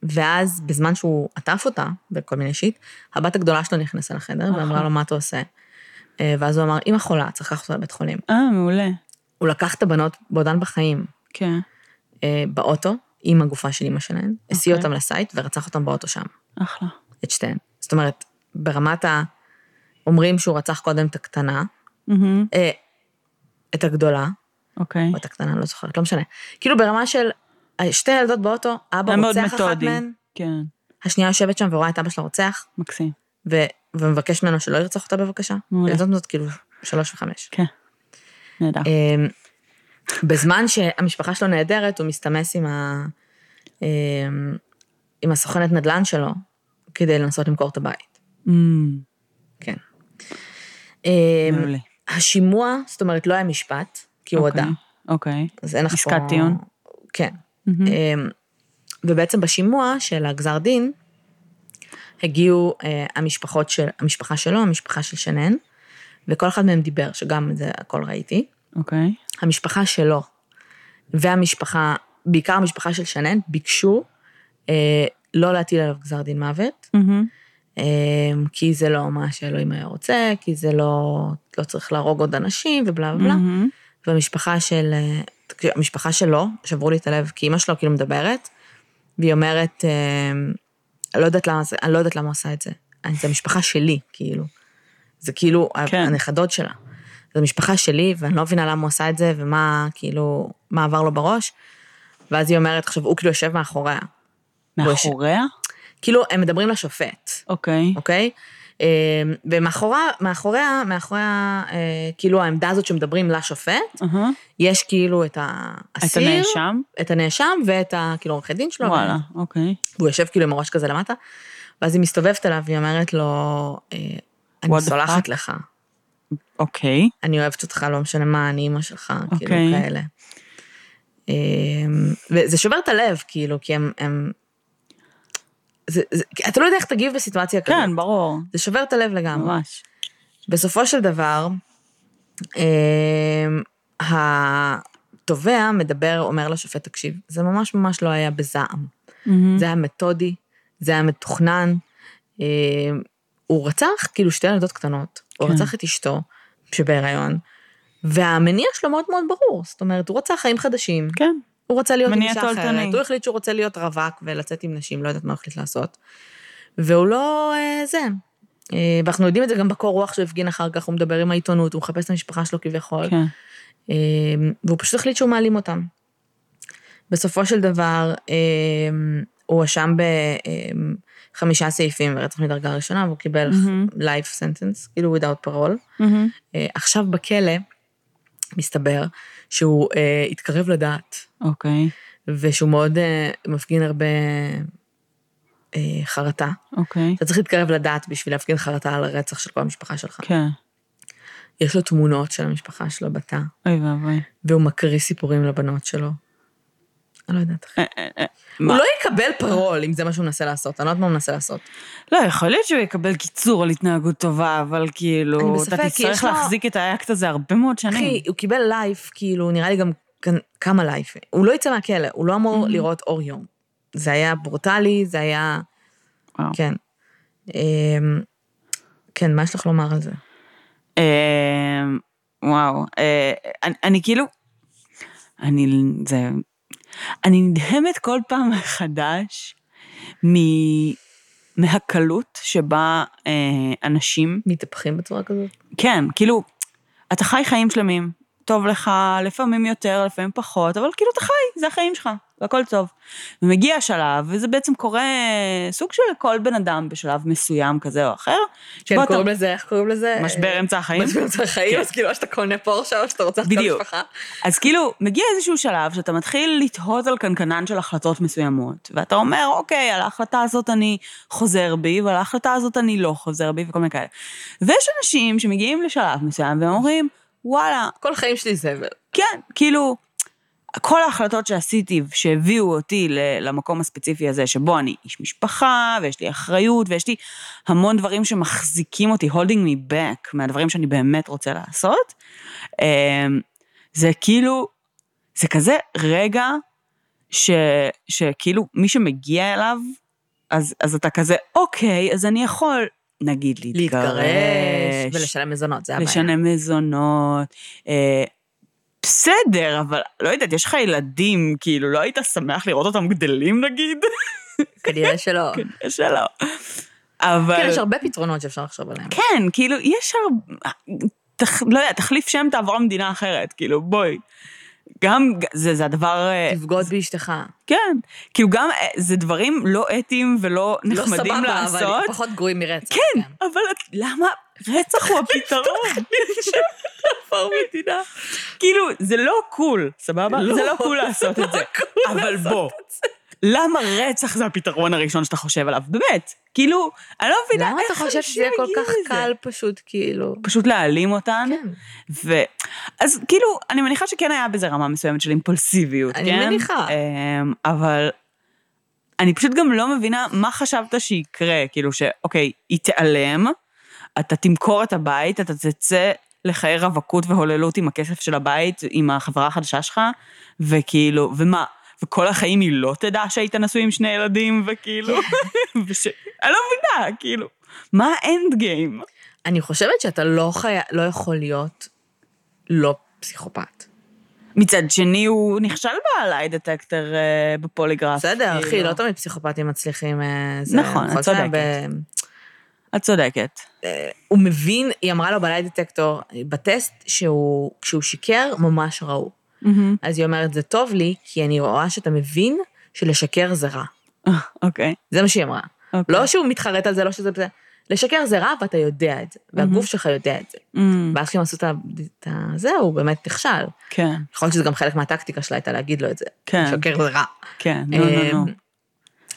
ואז בזמן שהוא עטף אותה בכל מיני שיט, הבת הגדולה שלו נכנסה לחדר ואמרה לו, מה אתה עושה? אה, ואז הוא אמר, אמא חולה, צריך לקחת אותה לבית חולים. אה, מעולה. הוא לקח את הבנות בעודן בחיים כן. אה, באוטו, עם הגופה של אמא שלהן, הסיע אוקיי. אותם לסייט ורצח אותם באוטו שם. אחלה. את שתיהן. זאת אומרת, ברמת ה... אומרים שהוא רצח קודם את הקטנה. אה, את הגדולה, אוקיי. או את הקטנה, לא זוכרת, לא משנה. כאילו ברמה של אה, שתי ילדות באוטו, אבא רוצח אחת. מהן, כן, השנייה יושבת שם ורואה את אבא שלה רוצח, מקסים. ו- ומבקש ממנו שלא ירצח אותה בבקשה. מעולה. ילדות זאת כאילו שלוש וחמש. כן. נהדר. אמ, בזמן שהמשפחה שלו נהדרת, הוא מסתמס עם, ה... אמ, עם הסוכנת נדל"ן שלו, כדי לנסות למכור את הבית. אמ, כן. אמ, מעולה. השימוע, זאת אומרת, לא היה משפט, כי הוא אוקיי, הודה. אוקיי. אז אין לך פה... עסקת טיעון? כן. אמ, ובעצם בשימוע של הגזר דין, הגיעו אה, המשפחות של, המשפחה שלו, המשפחה של שנן, וכל אחד מהם דיבר, שגם את זה הכל ראיתי. אוקיי. המשפחה שלו והמשפחה, בעיקר המשפחה של שנן, ביקשו אה, לא להטיל עליו גזר דין מוות, מהמם. אה, כי זה לא מה שאלוהים היה רוצה, כי זה לא, לא צריך להרוג עוד אנשים ובלה ובלה. מהמם. והמשפחה של, אה, המשפחה שלו, שברו לי את הלב, כי אימא שלו כאילו מדברת, והיא אומרת, אה, לא יודעת למה, אני לא יודעת למה עושה את זה. זה המשפחה שלי, כאילו. זה כאילו, כן. הנכדות שלה. זו משפחה שלי, ואני לא מבינה למה הוא עשה את זה, ומה, כאילו, מה עבר לו בראש. ואז היא אומרת, עכשיו, הוא כאילו יושב מאחוריה. מאחוריה? כאילו, הם מדברים לשופט, אוקיי. אוקיי? אה, ומאחוריה, מאחוריה, מאחוריה, אה, כאילו, העמדה הזאת שמדברים לשופט, אהה. יש כאילו את את האסיר, הנאשם? את הנאשם ואת ה... כאילו עורכי דין שלו. וואלה, אוקיי. והוא יושב כאילו עם הראש כזה למטה, ואז היא מסתובבת אליו והיא אומרת לו, אה, אני סולחת? לך, אוקיי. אני אוהבת אותך, לא משנה מה, אני אימא שלך, כאילו אוקיי. כאלה. אה, וזה שובר את הלב, כאילו, כי הם... הם זה, זה, אתה לא יודע איך תגיב בסיטואציה כזאת. כן, ברור. זה שובר את הלב לגמרי. ממש. בסופו של דבר, אה, התובע מדבר, אומר לשופט, תקשיב, זה ממש ממש לא היה בזעם. מהמם. זה היה מתודי, זה היה מתוכנן. אה, הוא רצח כאילו שתי ילדות קטנות, הוא כן. רצח את אשתו שבהיריון, והמניע שלו מאוד מאוד ברור, זאת אומרת, הוא רצה חיים חדשים, כן. הוא רצה להיות עם אישה. אחרת, הוא החליט שהוא רוצה להיות רווק ולצאת עם נשים, לא יודעת מה הוא החליט לעשות. והוא לא אה, זה. אה, ואנחנו יודעים את זה גם בקור רוח שהוא הפגין אחר כך, הוא מדבר עם העיתונות, הוא מחפש את המשפחה שלו כביכול. כן. אה, והוא פשוט החליט שהוא מעלים אותם. בסופו של דבר, הוא הואשם בחמישה סעיפים ברצח מדרגה ראשונה, והוא קיבל מהמם. life sentence, כאילו without parole. מהמם. אה, עכשיו בכלא, מסתבר שהוא אה, התקרב לדעת, אוקיי. ושהוא מאוד אה, מפגין הרבה אה, חרטה. אוקיי. אתה צריך להתקרב לדעת בשביל להפגין חרטה על הרצח של כל המשפחה שלך. כן. יש לו תמונות של המשפחה שלו בתא, אוי ואבוי. והוא מקריא סיפורים לבנות שלו. אני לא יודעת. אה, אה, אה. הוא? לא יקבל פרול אם זה מה שהוא מנסה לעשות, אני לא יודעת מה הוא מנסה לעשות. לא, יכול להיות שהוא יקבל קיצור על התנהגות טובה, אבל כאילו, אתה תצטרך להחזיק את האקט הזה הרבה מאוד שנים. אחי, הוא קיבל לייף, כאילו, נראה לי גם כמה לייף. הוא לא יצא מהכלא, הוא לא אמור Mhm. לראות אור יום. זה היה ברוטלי, זה היה... כן. אמ, כן, מה יש לך לומר על זה? אה, וואו, אני, אני כאילו, אני, זה, אני נדהמת כל פעם מחדש מ, מהקלות שבה אה, אנשים, מתהפכים בצורה כזאת? כן, כאילו, אתה חי חיים שלמים, טוב לך, לפעמים יותר, לפעמים פחות, אבל כאילו אתה חי, זה החיים שלך, והכל טוב. ומגיע השלב, וזה בעצם קורה סוג של לכל בן אדם בשלב מסוים כזה או אחר, כן, שבו אתה- קוראים לזה, איך קוראים לזה? משבר אמצע החיים. משבר אמצע החיים, אז כאילו, או שאתה קונה פורשה, או שאתה רוצה את כל. המשפחה. אז כאילו, מגיע איזשהו שלב שאתה מתחיל לתהות על קנקנן של החלטות מסוימות, ואתה אומר, אוקיי, על ההחלטה הזאת אני חוזר בי, ועל ההחלטה הזאת אני לא חוזר בי, וכל מיני כאלה. ויש אנשים שמגיעים לשלב מסוים והם אומרים, וואלה, כל החיים שלי זבל. כן, כאילו, כל ההחלטות שעשיתי, שהביאו אותי למקום הספציפי הזה, שבו אני איש משפחה, ויש לי אחריות, ויש לי המון דברים שמחזיקים אותי, holding me back, מהדברים שאני באמת רוצה לעשות, אמ, זה כאילו, זה כזה רגע ש, שכאילו מי שמגיע אליו, אז, אז אתה כזה, אוקיי, אז אני יכול, נגיד, להתגרש, להתגרש ולשלם מזונות, זה הבעיה. לשלם מזונות. אה, בסדר, אבל לא יודעת, יש לך ילדים, כאילו, לא היית שמח לראות אותם גדלים נגיד? כנראה [laughs] שלא. כנראה שלא. אבל... כן, יש הרבה פתרונות שאפשר לחשוב עליהם. כן, כאילו, יש הרבה... תח... לא יודע, תחליף שם, תעבור למדינה אחרת, כאילו, בואי. גם, זה, זה הדבר... אה, תבגוד באשתך. כן. כאילו גם, אה, זה דברים לא אתיים ולא לא נחמדים סבבה, לעשות. אבל פחות גרועים מרצח. כן, אבל את- למה רצח הוא [laughs] הפתרון? לעבור מדינה. כאילו, זה לא קול, סבבה? לא. זה לא קול לעשות את זה. אבל בוא, למה רצח זה הפתרון הראשון שאתה חושב עליו? באמת. כאילו, אני לא מבינה למה אתה איך חושב שזה כל כך לזה? קל פשוט, כאילו? פשוט להעלים אותן. כן. ו... אז כאילו, אני מניחה שכן היה בזה רמה מסוימת של אימפולסיביות, אני כן? מניחה. אמ, אבל אני פשוט גם לא מבינה מה חשבת שיקרה, כאילו שאוקיי, היא תיעלם, אתה תמכור את הבית, אתה תצא לחיי רווקות והוללות עם הכסף של הבית, עם החברה החדשה שלך, וכאילו, ומה? וכל החיים היא לא תדע שהיית נשוי עם שני ילדים, וכאילו, [laughs] וש... אני לא מבינה, כאילו, מה האנד גיים? אני חושבת שאתה לא חי... לא יכול להיות לא פסיכופת. מצד שני, הוא נכשל בעליי דטקטור אה, בפוליגרף. בסדר, אחי, כאילו. לא תמיד פסיכופטים מצליחים. אה, זה- נכון, את צודקת. ב- את צודקת. הוא מבין, היא אמרה לו בליי דטקטור, בטסט שהוא, כשהוא שיקר, ממש ראו. אז היא אומרת, זה טוב לי, כי אני רואה שאתה מבין שלשקר זה רע. [laughs] אוקיי. זה מה שהיא אמרה. אוקיי. לא שהוא מתחרט על זה, לא שזה... זה. לשקר זה רע ואתה יודע את זה, והגוף שלך יודע את זה. אמ, ואז כשהם עשו את ה- את ה... זה, הוא באמת נכשל. כן, יכול להיות שזה גם חלק מהטקטיקה שלה הייתה להגיד לו את זה. כן. לשקר זה רע. כן, נו, נו, נו. אמ,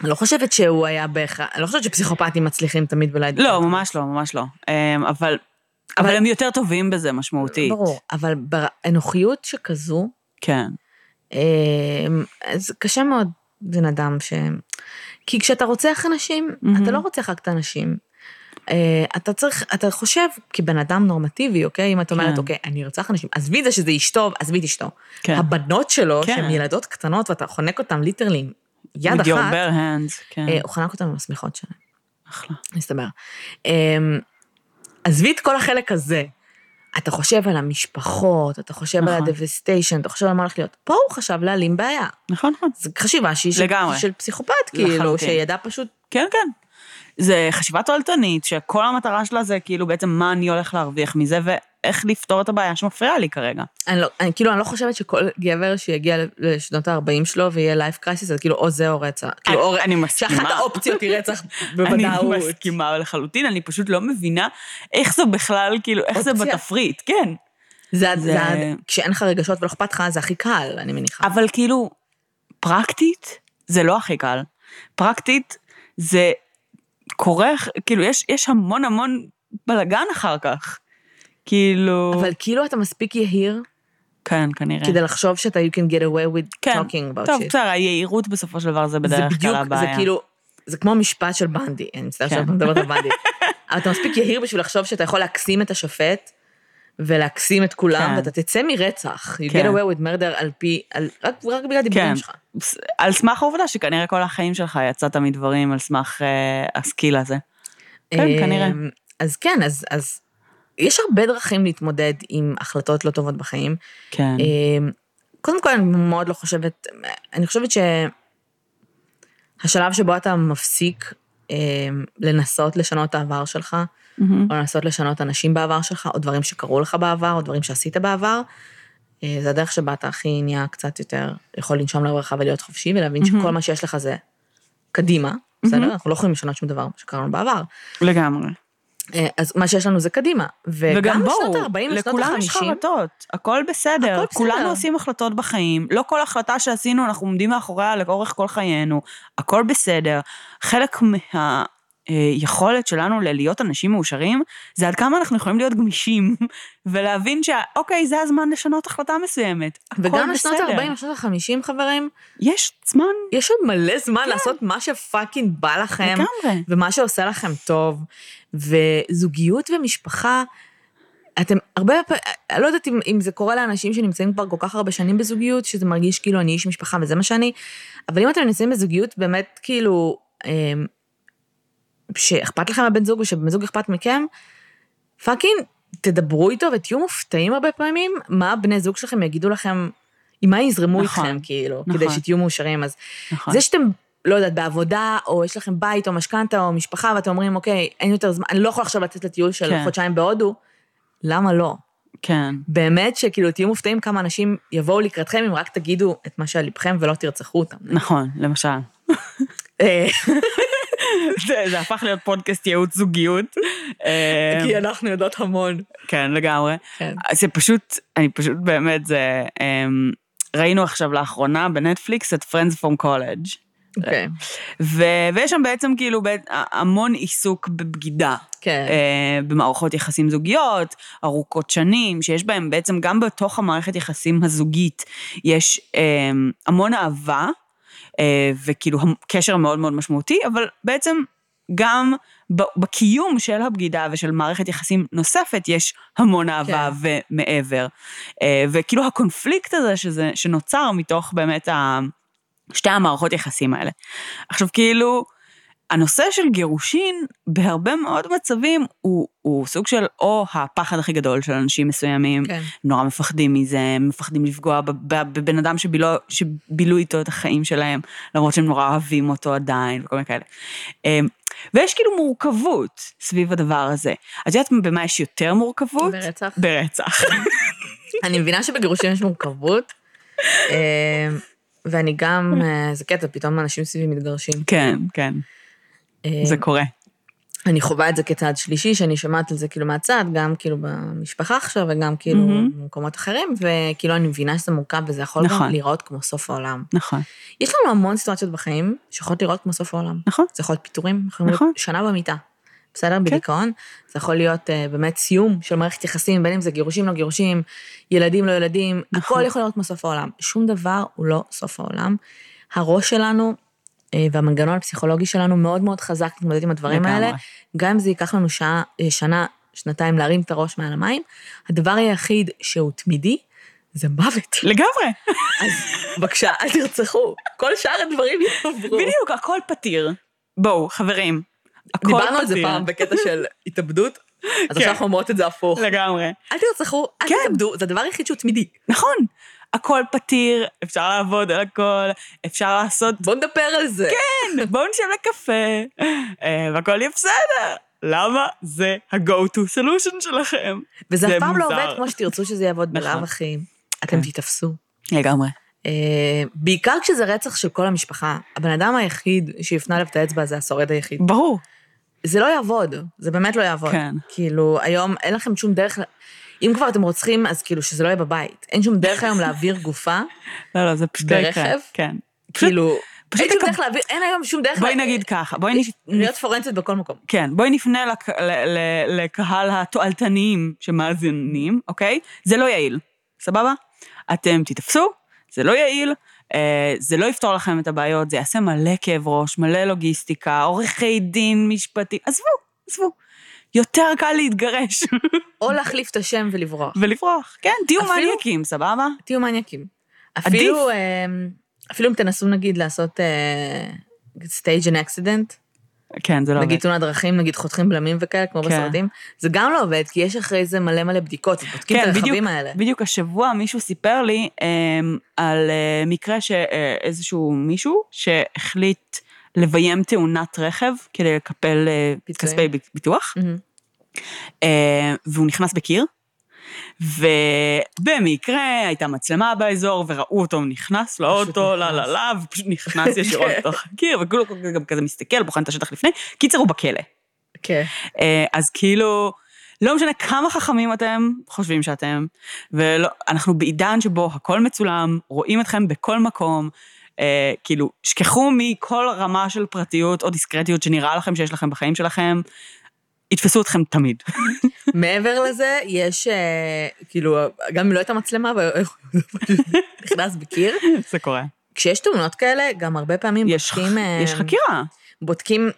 אני לא חושבת שהוא היה בהכרח, אני לא חושבת שפסיכופטים מצליחים תמיד בלהגיד. לא, ממש לא, ממש לא. אמ, אבל... אבל הם יותר טובים בזה משמעותית. ברור, אבל באנוכיות שכזו, כן. אמ, אז קשה מאוד בן אדם ש... כי כשאתה רוצח אנשים, מהמם. אתה לא רוצח רק את האנשים. אה, אתה צריך, אתה חושב כבן אדם נורמטיבי, אוקיי? אם את אומרת, כן. אוקיי, אני ארצח אנשים, עזבי את זה שזה אשתו, עזבי את אשתו. כן. הבנות שלו, כן. שהן ילדות קטנות, ואתה חונק אותן ליטרלי עם יד אחת, כן. אה, הוא חנק אותן עם השמיכות שלהם. אחלה. מסתבר. עזבי את כל החלק הזה. אתה חושב על המשפחות, אתה חושב על נכון. ה-devastation, אתה חושב על מה הולך להיות. פה הוא חשב להעלים בעיה. נכון, נכון. זו חשיבה שהיא של. של פסיכופת, כאילו, לחלוטין. שידע פשוט... כן, כן. זה חשיבה תועלתנית, שכל המטרה שלה זה כאילו בעצם מה אני הולך להרוויח מזה, ואיך לפתור את הבעיה שמפריעה לי כרגע. אני לא, אני, כאילו, אני לא חושבת שכל גבר שיגיע לשנות ה-40 שלו ויהיה לייף קרייסיס, זה כאילו או זה או רצח. כאילו, או, אני מסכימה. שאחת האופציות היא רצח [laughs] אני בוודאות. מסכימה לחלוטין, אני פשוט לא מבינה איך זה בכלל, כאילו, איך זה אופציה. בתפריט, כן. זה, זה- זה, כשאין לך רגשות ולא אכפת לך, זה הכי קל, אני מניחה. אבל כאילו, פרקטית, זה לא הכי קל. פרקטית, זה קורה, כאילו, יש, יש המון המון בלאגן אחר כך. כאילו... אבל כאילו אתה מספיק יהיר, כן, כנראה. כדי לחשוב שאתה you can get away with כן. talking about טוב, shit. בסדר, היהירות בסופו של דבר זה זה בדרך בדיוק, כלל הבעיה. זה כאילו, זה כמו המשפט של בנדי, אני מצטערת כן. שאת מדברת על בנדי. [laughs] אבל אתה מספיק יהיר בשביל לחשוב שאתה יכול להקסים את השופט, ולהקסים את כולם, כן. ואתה תצא מרצח. You כן. get away with murder על פי, על, רק, רק בגלל הדיבורים כן. שלך. על סמך העובדה שכנראה כל החיים שלך יצאת מדברים על סמך אה, הסקיל הזה. כן, כנראה. אמ, אז כן, אז, אז יש הרבה דרכים להתמודד עם החלטות לא טובות בחיים. כן. אמ, קודם כל, אני מאוד לא חושבת, אני חושבת שהשלב שבו אתה מפסיק אמ, לנסות לשנות את העבר שלך, מהמם. או לנסות לשנות אנשים בעבר שלך, או דברים שקרו לך בעבר, או דברים שעשית בעבר, אה, זה הדרך שבה אתה הכי נהיה קצת יותר, יכול לנשום לרווחה ולהיות חופשי, ולהבין שכל מה שיש לך זה קדימה, בסדר? אנחנו לא יכולים לשנות שום דבר שקרה לנו בעבר. לגמרי. אה, אז מה שיש לנו זה קדימה. וגם בואו, ה-40, לשנות לכולם יש ה-50, חרטות, הכל בסדר. הכל בסדר. כולנו עושים החלטות בחיים, לא כל החלטה שעשינו אנחנו עומדים מאחוריה לאורך כל חיינו, הכל בסדר. חלק מהיכולת שלנו ללהיות אנשים מאושרים, זה עד כמה אנחנו יכולים להיות גמישים, [laughs] ולהבין שאוקיי, זה הזמן לשנות החלטה מסוימת. וגם לשנות בסדר. ה-40, לשנות ה-50, חברים, יש זמן יש עוד מלא זמן לעשות מה שפאקינג בא לכם, לגמרי. ומה שעושה לכם טוב, וזוגיות ומשפחה, אתם הרבה פעמים, אני לא יודעת אם, אם זה קורה לאנשים שנמצאים כבר כל כך הרבה שנים בזוגיות, שזה מרגיש כאילו אני איש משפחה וזה מה שאני, אבל אם אתם נמצאים בזוגיות באמת כאילו, אמ, שאכפת לכם מהבן זוג ושבן זוג אכפת מכם, פאקינג תדברו איתו ותהיו מופתעים הרבה פעמים, מה בני זוג שלכם יגידו לכם, עם מה יזרמו נכון, איתכם, כאילו, נכון. כדי שתהיו מאושרים. אז נכון. זה שאתם, לא יודעת, בעבודה, או יש לכם בית, או משכנתה, או משפחה, ואתם אומרים, אוקיי, אין יותר זמן, אני לא יכול עכשיו לצאת לטיול של כן. חודשיים בהודו, למה לא? כן. באמת שכאילו תהיו מופתעים כמה אנשים יבואו לקראתכם אם רק תגידו את מה שעל ליבכם ולא תרצחו אותם. נכון, למשל. זה, זה הפך להיות פודקאסט ייעוץ זוגיות. אה, כי אנחנו יודעות המון. כן, לגמרי. כן. זה פשוט, אני פשוט באמת, זה... אמ, ראינו עכשיו לאחרונה בנטפליקס את Friends from College. אוקיי. ו- ויש שם בעצם כאילו בית- המון עיסוק בבגידה. כן. אה, במערכות יחסים זוגיות, ארוכות שנים, שיש בהם בעצם גם בתוך המערכת יחסים הזוגית, יש אה, המון אהבה, אה, וכאילו המ- קשר מאוד מאוד משמעותי, אבל בעצם גם בקיום של הבגידה ושל מערכת יחסים נוספת, יש המון אהבה כן. ומעבר. אה, וכאילו הקונפליקט הזה שזה, שנוצר מתוך באמת ה... שתי המערכות יחסים האלה. עכשיו כאילו, הנושא של גירושין בהרבה מאוד מצבים הוא, הוא סוג של או הפחד הכי גדול של אנשים מסוימים, כן. נורא מפחדים מזה, מפחדים לפגוע בב- בב- בבן אדם שבילו, שבילו איתו את החיים שלהם, למרות שהם נורא אוהבים אותו עדיין וכל מיני כאלה. אמ, ויש כאילו מורכבות סביב הדבר הזה. את יודעת במה יש יותר מורכבות? ברצח. ברצח. [laughs] אני מבינה שבגירושים יש מורכבות, אה, ואני גם, אה, זה קטע, פתאום אנשים סביבי מתגרשים. כן, כן, זה קורה. אני חווה את זה כצעד שלישי, שאני שומעת על זה כאילו מהצד, גם כאילו במשפחה עכשיו, וגם כאילו מהמם. במקומות אחרים, וכאילו אני מבינה שזה מורכב, וזה יכול נכון. גם להיראות כמו סוף העולם. נכון, יש לנו המון סיטואציות בחיים שיכולות להיראות כמו סוף העולם. נכון. זה יכול להיות פיטורים, נכון. שנה במיטה. בסדר? בדיכאון. זה יכול להיות uh, באמת סיום של מערכת יחסים, בין אם זה גירושים לא גירושים, ילדים לא ילדים, נכון. הכל יכול להיות כמו סוף העולם. שום דבר הוא לא סוף העולם. הראש שלנו והמנגנון הפסיכולוגי שלנו מאוד מאוד חזק להתמודד עם הדברים לגמרי. האלה. גם אם זה ייקח לנו שעה, אה, שנה, שנתיים להרים את הראש מעל המים, הדבר היחיד שהוא תמידי, זה מוות. לגמרי. אז בבקשה, אל תרצחו. כל שאר הדברים יעברו. בדיוק, הכל פתיר. בואו, חברים, הכל דיברנו על זה פתיר. פעם בקטע של התאבדות, אז כן. עכשיו אנחנו אומרות את זה הפוך. לגמרי. אל תרצחו, אל כן. תתאבדו, זה הדבר היחיד שהוא תמידי. נכון, הכל פתיר, אפשר לעבוד על הכל, אפשר לעשות, בואו נדבר על זה. כן, בואו נשב לקפה, אה, והכל יהיה בסדר. למה? זה ה-go to solution שלכם. וזה זה אף פעם לא. עובד כמו שתרצו שזה יעבוד נכון. בלאו הכי. אתם כן. תתאפסו. לגמרי. אה, בעיקר כשזה רצח של כל המשפחה, הבן אדם היחיד שיפנה אליו את האצבע זה השורד היחיד. ברור. זה לא יעבוד, זה באמת לא יעבוד. כן. כאילו, היום אין לכם שום דרך, אם כבר אתם רוצחים, אז כאילו שזה לא יהיה בבית. אין שום דרך היום להעביר גופה, [laughs] לא, לא, זה פשוט לא יקרה. ברכב? כן. כאילו, פשוט אין שום דרך להעביר, אין היום שום דרך... בואי נגיד ככה, בואי להיות פורנזית בכל מקום. כן, בואי נפנה. לקהל התועלתניים שמאזינים, אוקיי? זה לא יעיל, סבבה? אתם תתאפסו, זה לא יעיל, אה, זה לא יפתור לכם את הבעיות, זה יעשה מלא כאב ראש, מלא לוגיסטיקה, עורכי דין, משפטי, עזבו, עזבו. יותר קל להתגרש [laughs] או להחליף את השם ולברוח. ולברוח. כן, תהיו אפילו- מניאקים, סבבה? תהיו מניאקים. אפילו, אה, אפילו אם תנסו נגיד לעשות stage an accident, כן, זה לא עובד. נגיד תאונת דרכים, נגיד חותכים בלמים וכאלה, כמו כן. בסרטים, זה גם לא עובד, כי יש אחרי זה מלא מלא בדיקות, בודקים את כן, בדיוק, הרכבים האלה. בדיוק השבוע מישהו סיפר לי אמ, על אה, מקרה שאיזשהו מישהו שהחליט לביים תאונת רכב כדי לקפל אה, פיצויים. כספי ביטוח. אה, והוא נכנס בקיר, ובמקרה הייתה מצלמה באזור וראו אותו נכנס לאוטו. לה לה לה, ופשוט נכנס [laughs] ישירות לתוך הקיר, וכאילו גם כזה מסתכל, בוחן את השטח לפני, קיצר הוא בכלא. כן. אה, אז כאילו, לא משנה כמה חכמים אתם חושבים שאתם, ואנחנו בעידן שבו הכל מצולם, רואים אתכם בכל מקום, אה, כאילו, שכחו מכל רמה של פרטיות או דיסקרטיות שנראה לכם שיש לכם בחיים שלכם, יתפסו אתכם תמיד. [laughs] מעבר לזה, יש, אה, כאילו, גם אם לא הייתה מצלמה, אבל [laughs] נכנס בקיר. זה קורה. כשיש תאונות כאלה, גם הרבה פעמים יש, בודקים... אה, יש חקירה. בודקים,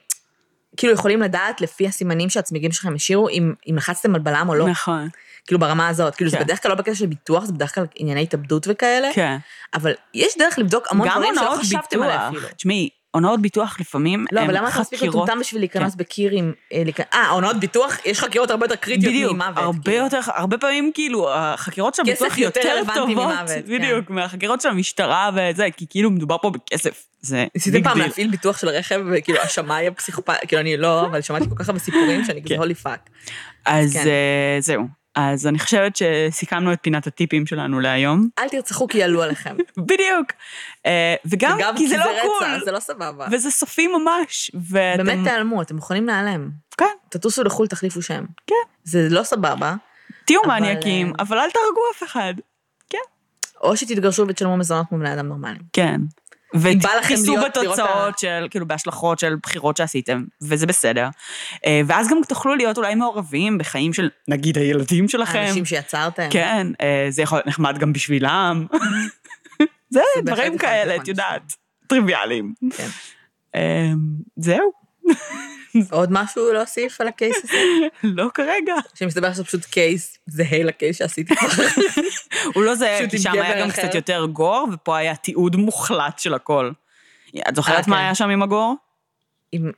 כאילו יכולים לדעת לפי הסימנים שהצמיגים שלכם השאירו, אם, אם לחצתם על בלם או לא. נכון. כאילו ברמה הזאת. כאילו זה כן. בדרך כלל לא בקטע של ביטוח, זה בדרך כלל ענייני התאבדות וכאלה. כן. אבל יש דרך לבדוק המון דברים שלא חשבתם עליהם אפילו. ביטוח. תשמעי, הונאות ביטוח לפעמים לא, אבל למה אתה מספיק. מטומטם בשביל להיכנס בקיר עם... אה, אה, הונאות ביטוח, יש חקירות הרבה יותר קריטיות בדיוק, ממוות. הרבה כאילו. יותר, הרבה פעמים כאילו, החקירות של הביטוח יותר יותר טובות, ממוות, כן. בדיוק, מהחקירות של המשטרה וזה, כי כאילו מדובר פה בכסף, זה ניסיתם פעם. להפעיל ביטוח של רכב, וכאילו השמאי הפסיכופת, כאילו אני לא, אבל שמעתי כל כך הרבה סיפורים שאני כזה כן. holy fuck. אז כן. אה, זהו, אז אני חושבת שסיכמנו את פינת הטיפים שלנו להיום. אל תרצחו כי יעלו עליכם. [laughs] בדיוק. אה, וגם וגם כי זה לא רצח, cool, זה לא סבבה. וזה סופי ממש. ואתם... באמת תיעלמו, אתם יכולים להיעלם. כן, תטוסו לחו"ל, תחליפו שם. כן. זה לא סבבה. תהיו אבל, מניאקים, אה, אבל אל תהרגו אף אחד. כן. או שתתגרשו ותשלמו מזונות כמו בני אדם נורמליים. כן. ותיסעו בתוצאות של, כאילו, בהשלכות של בחירות שעשיתם, וזה בסדר. אה, ואז גם תוכלו להיות אולי מעורבים בחיים של, נגיד, הילדים שלכם. האנשים שיצרתם. כן, אה, זה יכול להיות נחמד גם בשבילם. [laughs] זה דברים כאלה, את יודעת, טריוויאליים. כן. אה, זהו, [laughs] [laughs] עוד משהו להוסיף על הקייס הזה? [laughs] לא כרגע. שמסתבר שזה פשוט קייס זהה לקייס שעשיתי כבר. [laughs] הוא לא זהה, כי שם היה גם. קצת יותר גור, ופה היה תיעוד מוחלט של הכל. את זוכרת אה, מה כן. היה שם עם הגור? עם-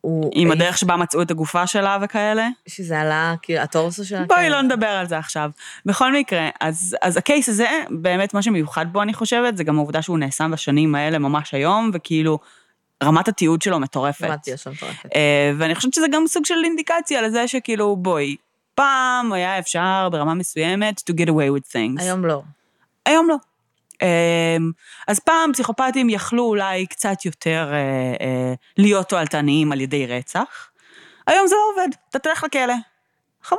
הוא- עם הדרך שבה מצאו את הגופה שלה וכאלה? שזה עלה, כאילו, הטורסו שלה. בואי. לא נדבר על זה עכשיו. בכל מקרה, אז, אז הקייס הזה, באמת מה שמיוחד בו, אני חושבת, זה גם העובדה שהוא נעשה בשנים האלה ממש היום, וכאילו, רמת התיעוד שלו מטורפת. למדתי עכשיו מטורפת. אה, ואני חושבת שזה גם סוג של אינדיקציה לזה שכאילו, בואי, פעם היה אפשר ברמה מסוימת to get away with things. היום לא. היום לא. אמ, אז פעם פסיכופטים יכלו אולי קצת יותר אה, אה, להיות תועלתניים על ידי רצח. היום זה לא עובד, אתה תלך לכלא. חבל.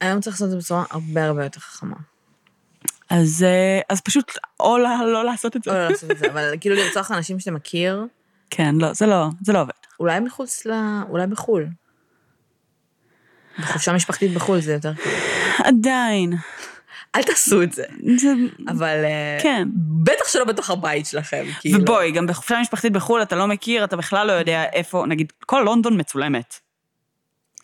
היום צריך לעשות את זה בצורה הרבה הרבה יותר חכמה. אז, אה, אז פשוט או לא, לא לעשות את זה. או לא לעשות את זה, אבל כאילו לרצוח אנשים שאתה מכיר, כן, לא, זה לא, זה לא עובד. אולי מחוץ ל... אולי בחו"ל. בחופשה משפחתית בחו"ל זה יותר כאילו. עדיין. אל תעשו את זה. זה, אבל... אה, כן. בטח שלא בתוך הבית שלכם, כאילו. ובואי, גם בחופשה משפחתית בחו"ל אתה לא מכיר, אתה בכלל לא יודע איפה, נגיד, כל לונדון מצולמת.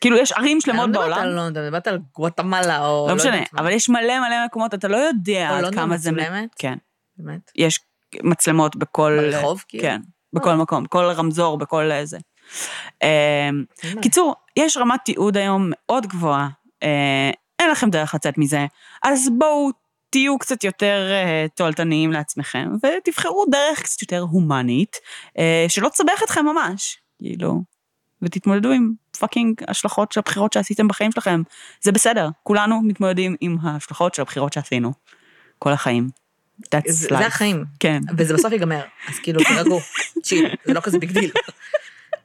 כאילו, יש ערים שלמות אני לא מדברת בעולם. על לונדון, אני מדברת על גואטמלה או... לא משנה, יודעת מה. אבל יש מלא מלא מקומות, אתה לא יודע או עד לונדון כמה זה... מצולמת? כן. באמת? יש מצלמות בכל... ברחוב, כאילו? כן, בכל מקום, בכל רמזור, בכל זה. אמ, קיצור, יש רמת תיעוד היום מאוד גבוהה, אה, אין לכם דרך לצאת מזה, אז בואו תהיו קצת יותר אה, תועלתניים לעצמכם, ותבחרו דרך קצת יותר הומנית, אה, שלא תסבך אתכם ממש, כאילו, ותתמודדו עם פאקינג השלכות של הבחירות שעשיתם בחיים שלכם. זה בסדר, כולנו מתמודדים עם ההשלכות של הבחירות שעשינו, כל החיים. That's זה החיים. כן. וזה בסוף ייגמר, אז כאילו, תירגעו. Chill, [laughs] זה לא כזה big deal.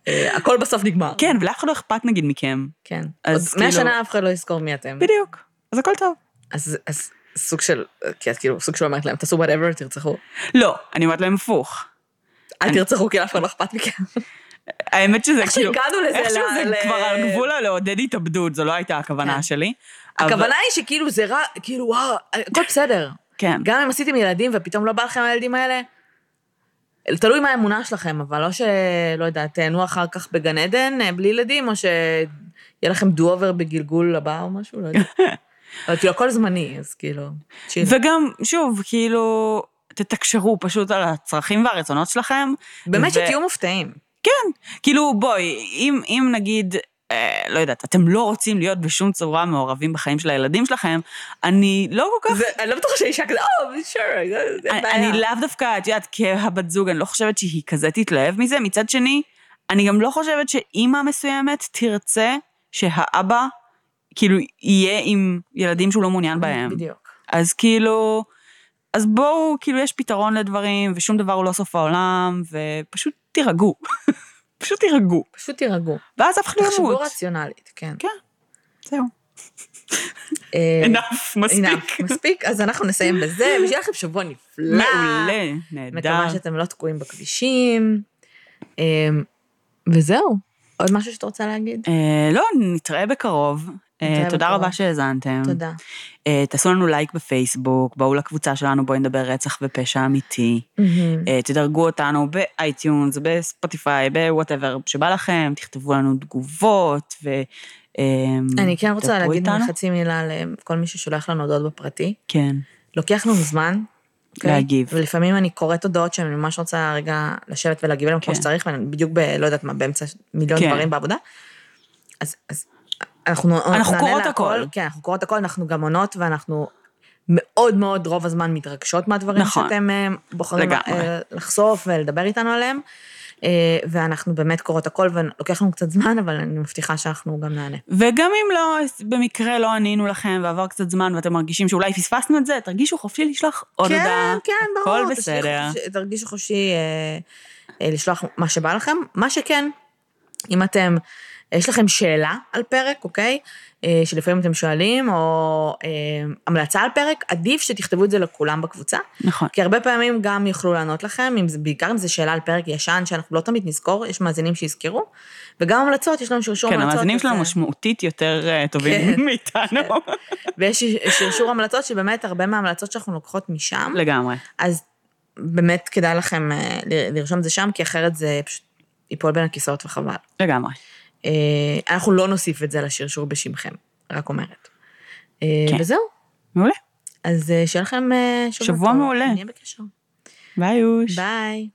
אה, הכל בסוף נגמר. כן, ולאף אחד לא אכפת נגיד מכם. כן. אז עוד מאה כאילו- שנה אף אחד לא יזכור מי אתם. בדיוק. אז הכל טוב. אז אז סוג של, כי את כאילו, סוג של אומרת להם, תעשו whatever, תרצחו. לא, אני אומרת להם הפוך. אל תרצחו כי לאף אחד לא אכפת מכם. [laughs] האמת שזה איך כאילו... שהגענו לזה, איכשהו ל- זה כבר על גבול הלעודד התאבדות, זו לא הייתה הכוונה כן. שלי. הכוונה היא שכאילו זה רע, כאילו וואו, הכל בסדר. כן. גם אם עשיתם ילדים ופתאום לא בא לכם הילדים האלה, תלוי מה האמונה שלכם, אבל לא שלא יודעת, תהנו אחר כך בגן עדן אה, בלי ילדים, או שיהיה לכם do-over בגלגול הבא או משהו, לא יודעת. [laughs] אבל כאילו הכל זמני, אז כאילו, chill. וגם, שוב, כאילו, תתקשרו פשוט על הצרכים והרצונות שלכם. באמת ו- שתהיו מופתעים. כן, כאילו, בואי, אם, אם נגיד, לא יודעת, אתם לא רוצים להיות בשום צורה מעורבים בחיים של הילדים שלכם, אני לא כל כך... זה- אני לא בטוחה שאישה כזה, או, sure, זה- זה בעיה. אני לאו דווקא, את יודעת, כהבת זוג, אני לא חושבת שהיא כזה תתלהב מזה. מצד שני, אני גם לא חושבת שאימא מסוימת תרצה שהאבא, כאילו, יהיה עם ילדים שהוא לא מעוניין בהם. בדיוק. אז כאילו, אז בואו, כאילו, יש פתרון לדברים, ושום דבר הוא לא סוף העולם, ופשוט תירגעו. [laughs] פשוט תירגעו. פשוט תירגעו. ואז אף אחד לא תחשבו ימות. רציונלית, כן. כן, זהו. אה, enough, מספיק. מספיק, אז אנחנו נסיים בזה, [laughs] ושיהיה לכם שבוע נפלא. מעולה, נהדר. מקווה שאתם לא תקועים בכבישים. אה, וזהו. עוד משהו שאתה רוצה להגיד? אה, לא, נתראה בקרוב. אה, תודה. רבה שהאזנתם. תודה. אה, תעשו לנו לייק בפייסבוק, בואו לקבוצה שלנו, בואי נדבר רצח ופשע אמיתי. אה, תדרגו אותנו באייטיונס, בספוטיפיי, ב whatever שבא לכם, תכתבו לנו תגובות, ו... אה, אני כן רוצה להגיד. חצי מילה לכל מי ששולח לנו הודעות בפרטי. כן, לוקח לנו זמן. אוקיי? להגיב. ולפעמים אני קוראת הודעות שאני ממש רוצה רגע לשבת ולהגיב עליהן כמו כן. שצריך, ואני בדיוק ב... לא יודעת מה, באמצע מיליון כן. דברים בעבודה. אז, אז אנחנו, אנחנו קוראות. הכל. כן, אנחנו קוראות הכל, אנחנו גם עונות, ואנחנו מאוד מאוד רוב הזמן מתרגשות מהדברים נכון. שאתם אה, בוחרים לגמרי. אה, לחשוף ולדבר איתנו עליהם. אה, ואנחנו באמת קוראות הכל, ולוקח לנו קצת זמן, אבל אני מבטיחה שאנחנו גם נענה. וגם אם לא, במקרה לא ענינו לכם ועבר קצת זמן ואתם מרגישים שאולי פספסנו את זה, תרגישו חופשי לשלוח עוד כן, הודעה. כן, ברור. הכל בסדר. תרגישו- תרגישו חופשי אה, אה, לשלוח מה שבא לכם. מה שכן, אם אתם, יש לכם שאלה על פרק, אוקיי? אה, שלפעמים אתם שואלים, או אה, המלצה על פרק, עדיף שתכתבו את זה לכולם בקבוצה. נכון. כי הרבה פעמים גם יוכלו לענות לכם, אם זה, בעיקר אם זו שאלה על פרק ישן, שאנחנו לא תמיד נזכור, יש מאזינים שיזכרו, וגם המלצות, יש לנו שרשור כן, המלצות. המאזינים אז, שלנו משמעותית יותר אה, טובים כן. מאיתנו. [laughs] ויש שרשור המלצות, שבאמת הרבה מההמלצות שאנחנו לוקחות משם, לגמרי. אז באמת כדאי לכם לרשום את זה שם, כי אחרת זה פשוט ייפול בין הכיסאות וחבל. לגמרי. אה, אנחנו לא נוסיף את זה לשרשור בשמכם, רק אומרת. אה, כן. וזהו, מעולה. אז אה, שיהיה לכם שבוע שבוע. מעולה. נהיה בקשר. ביי יוש. ביי.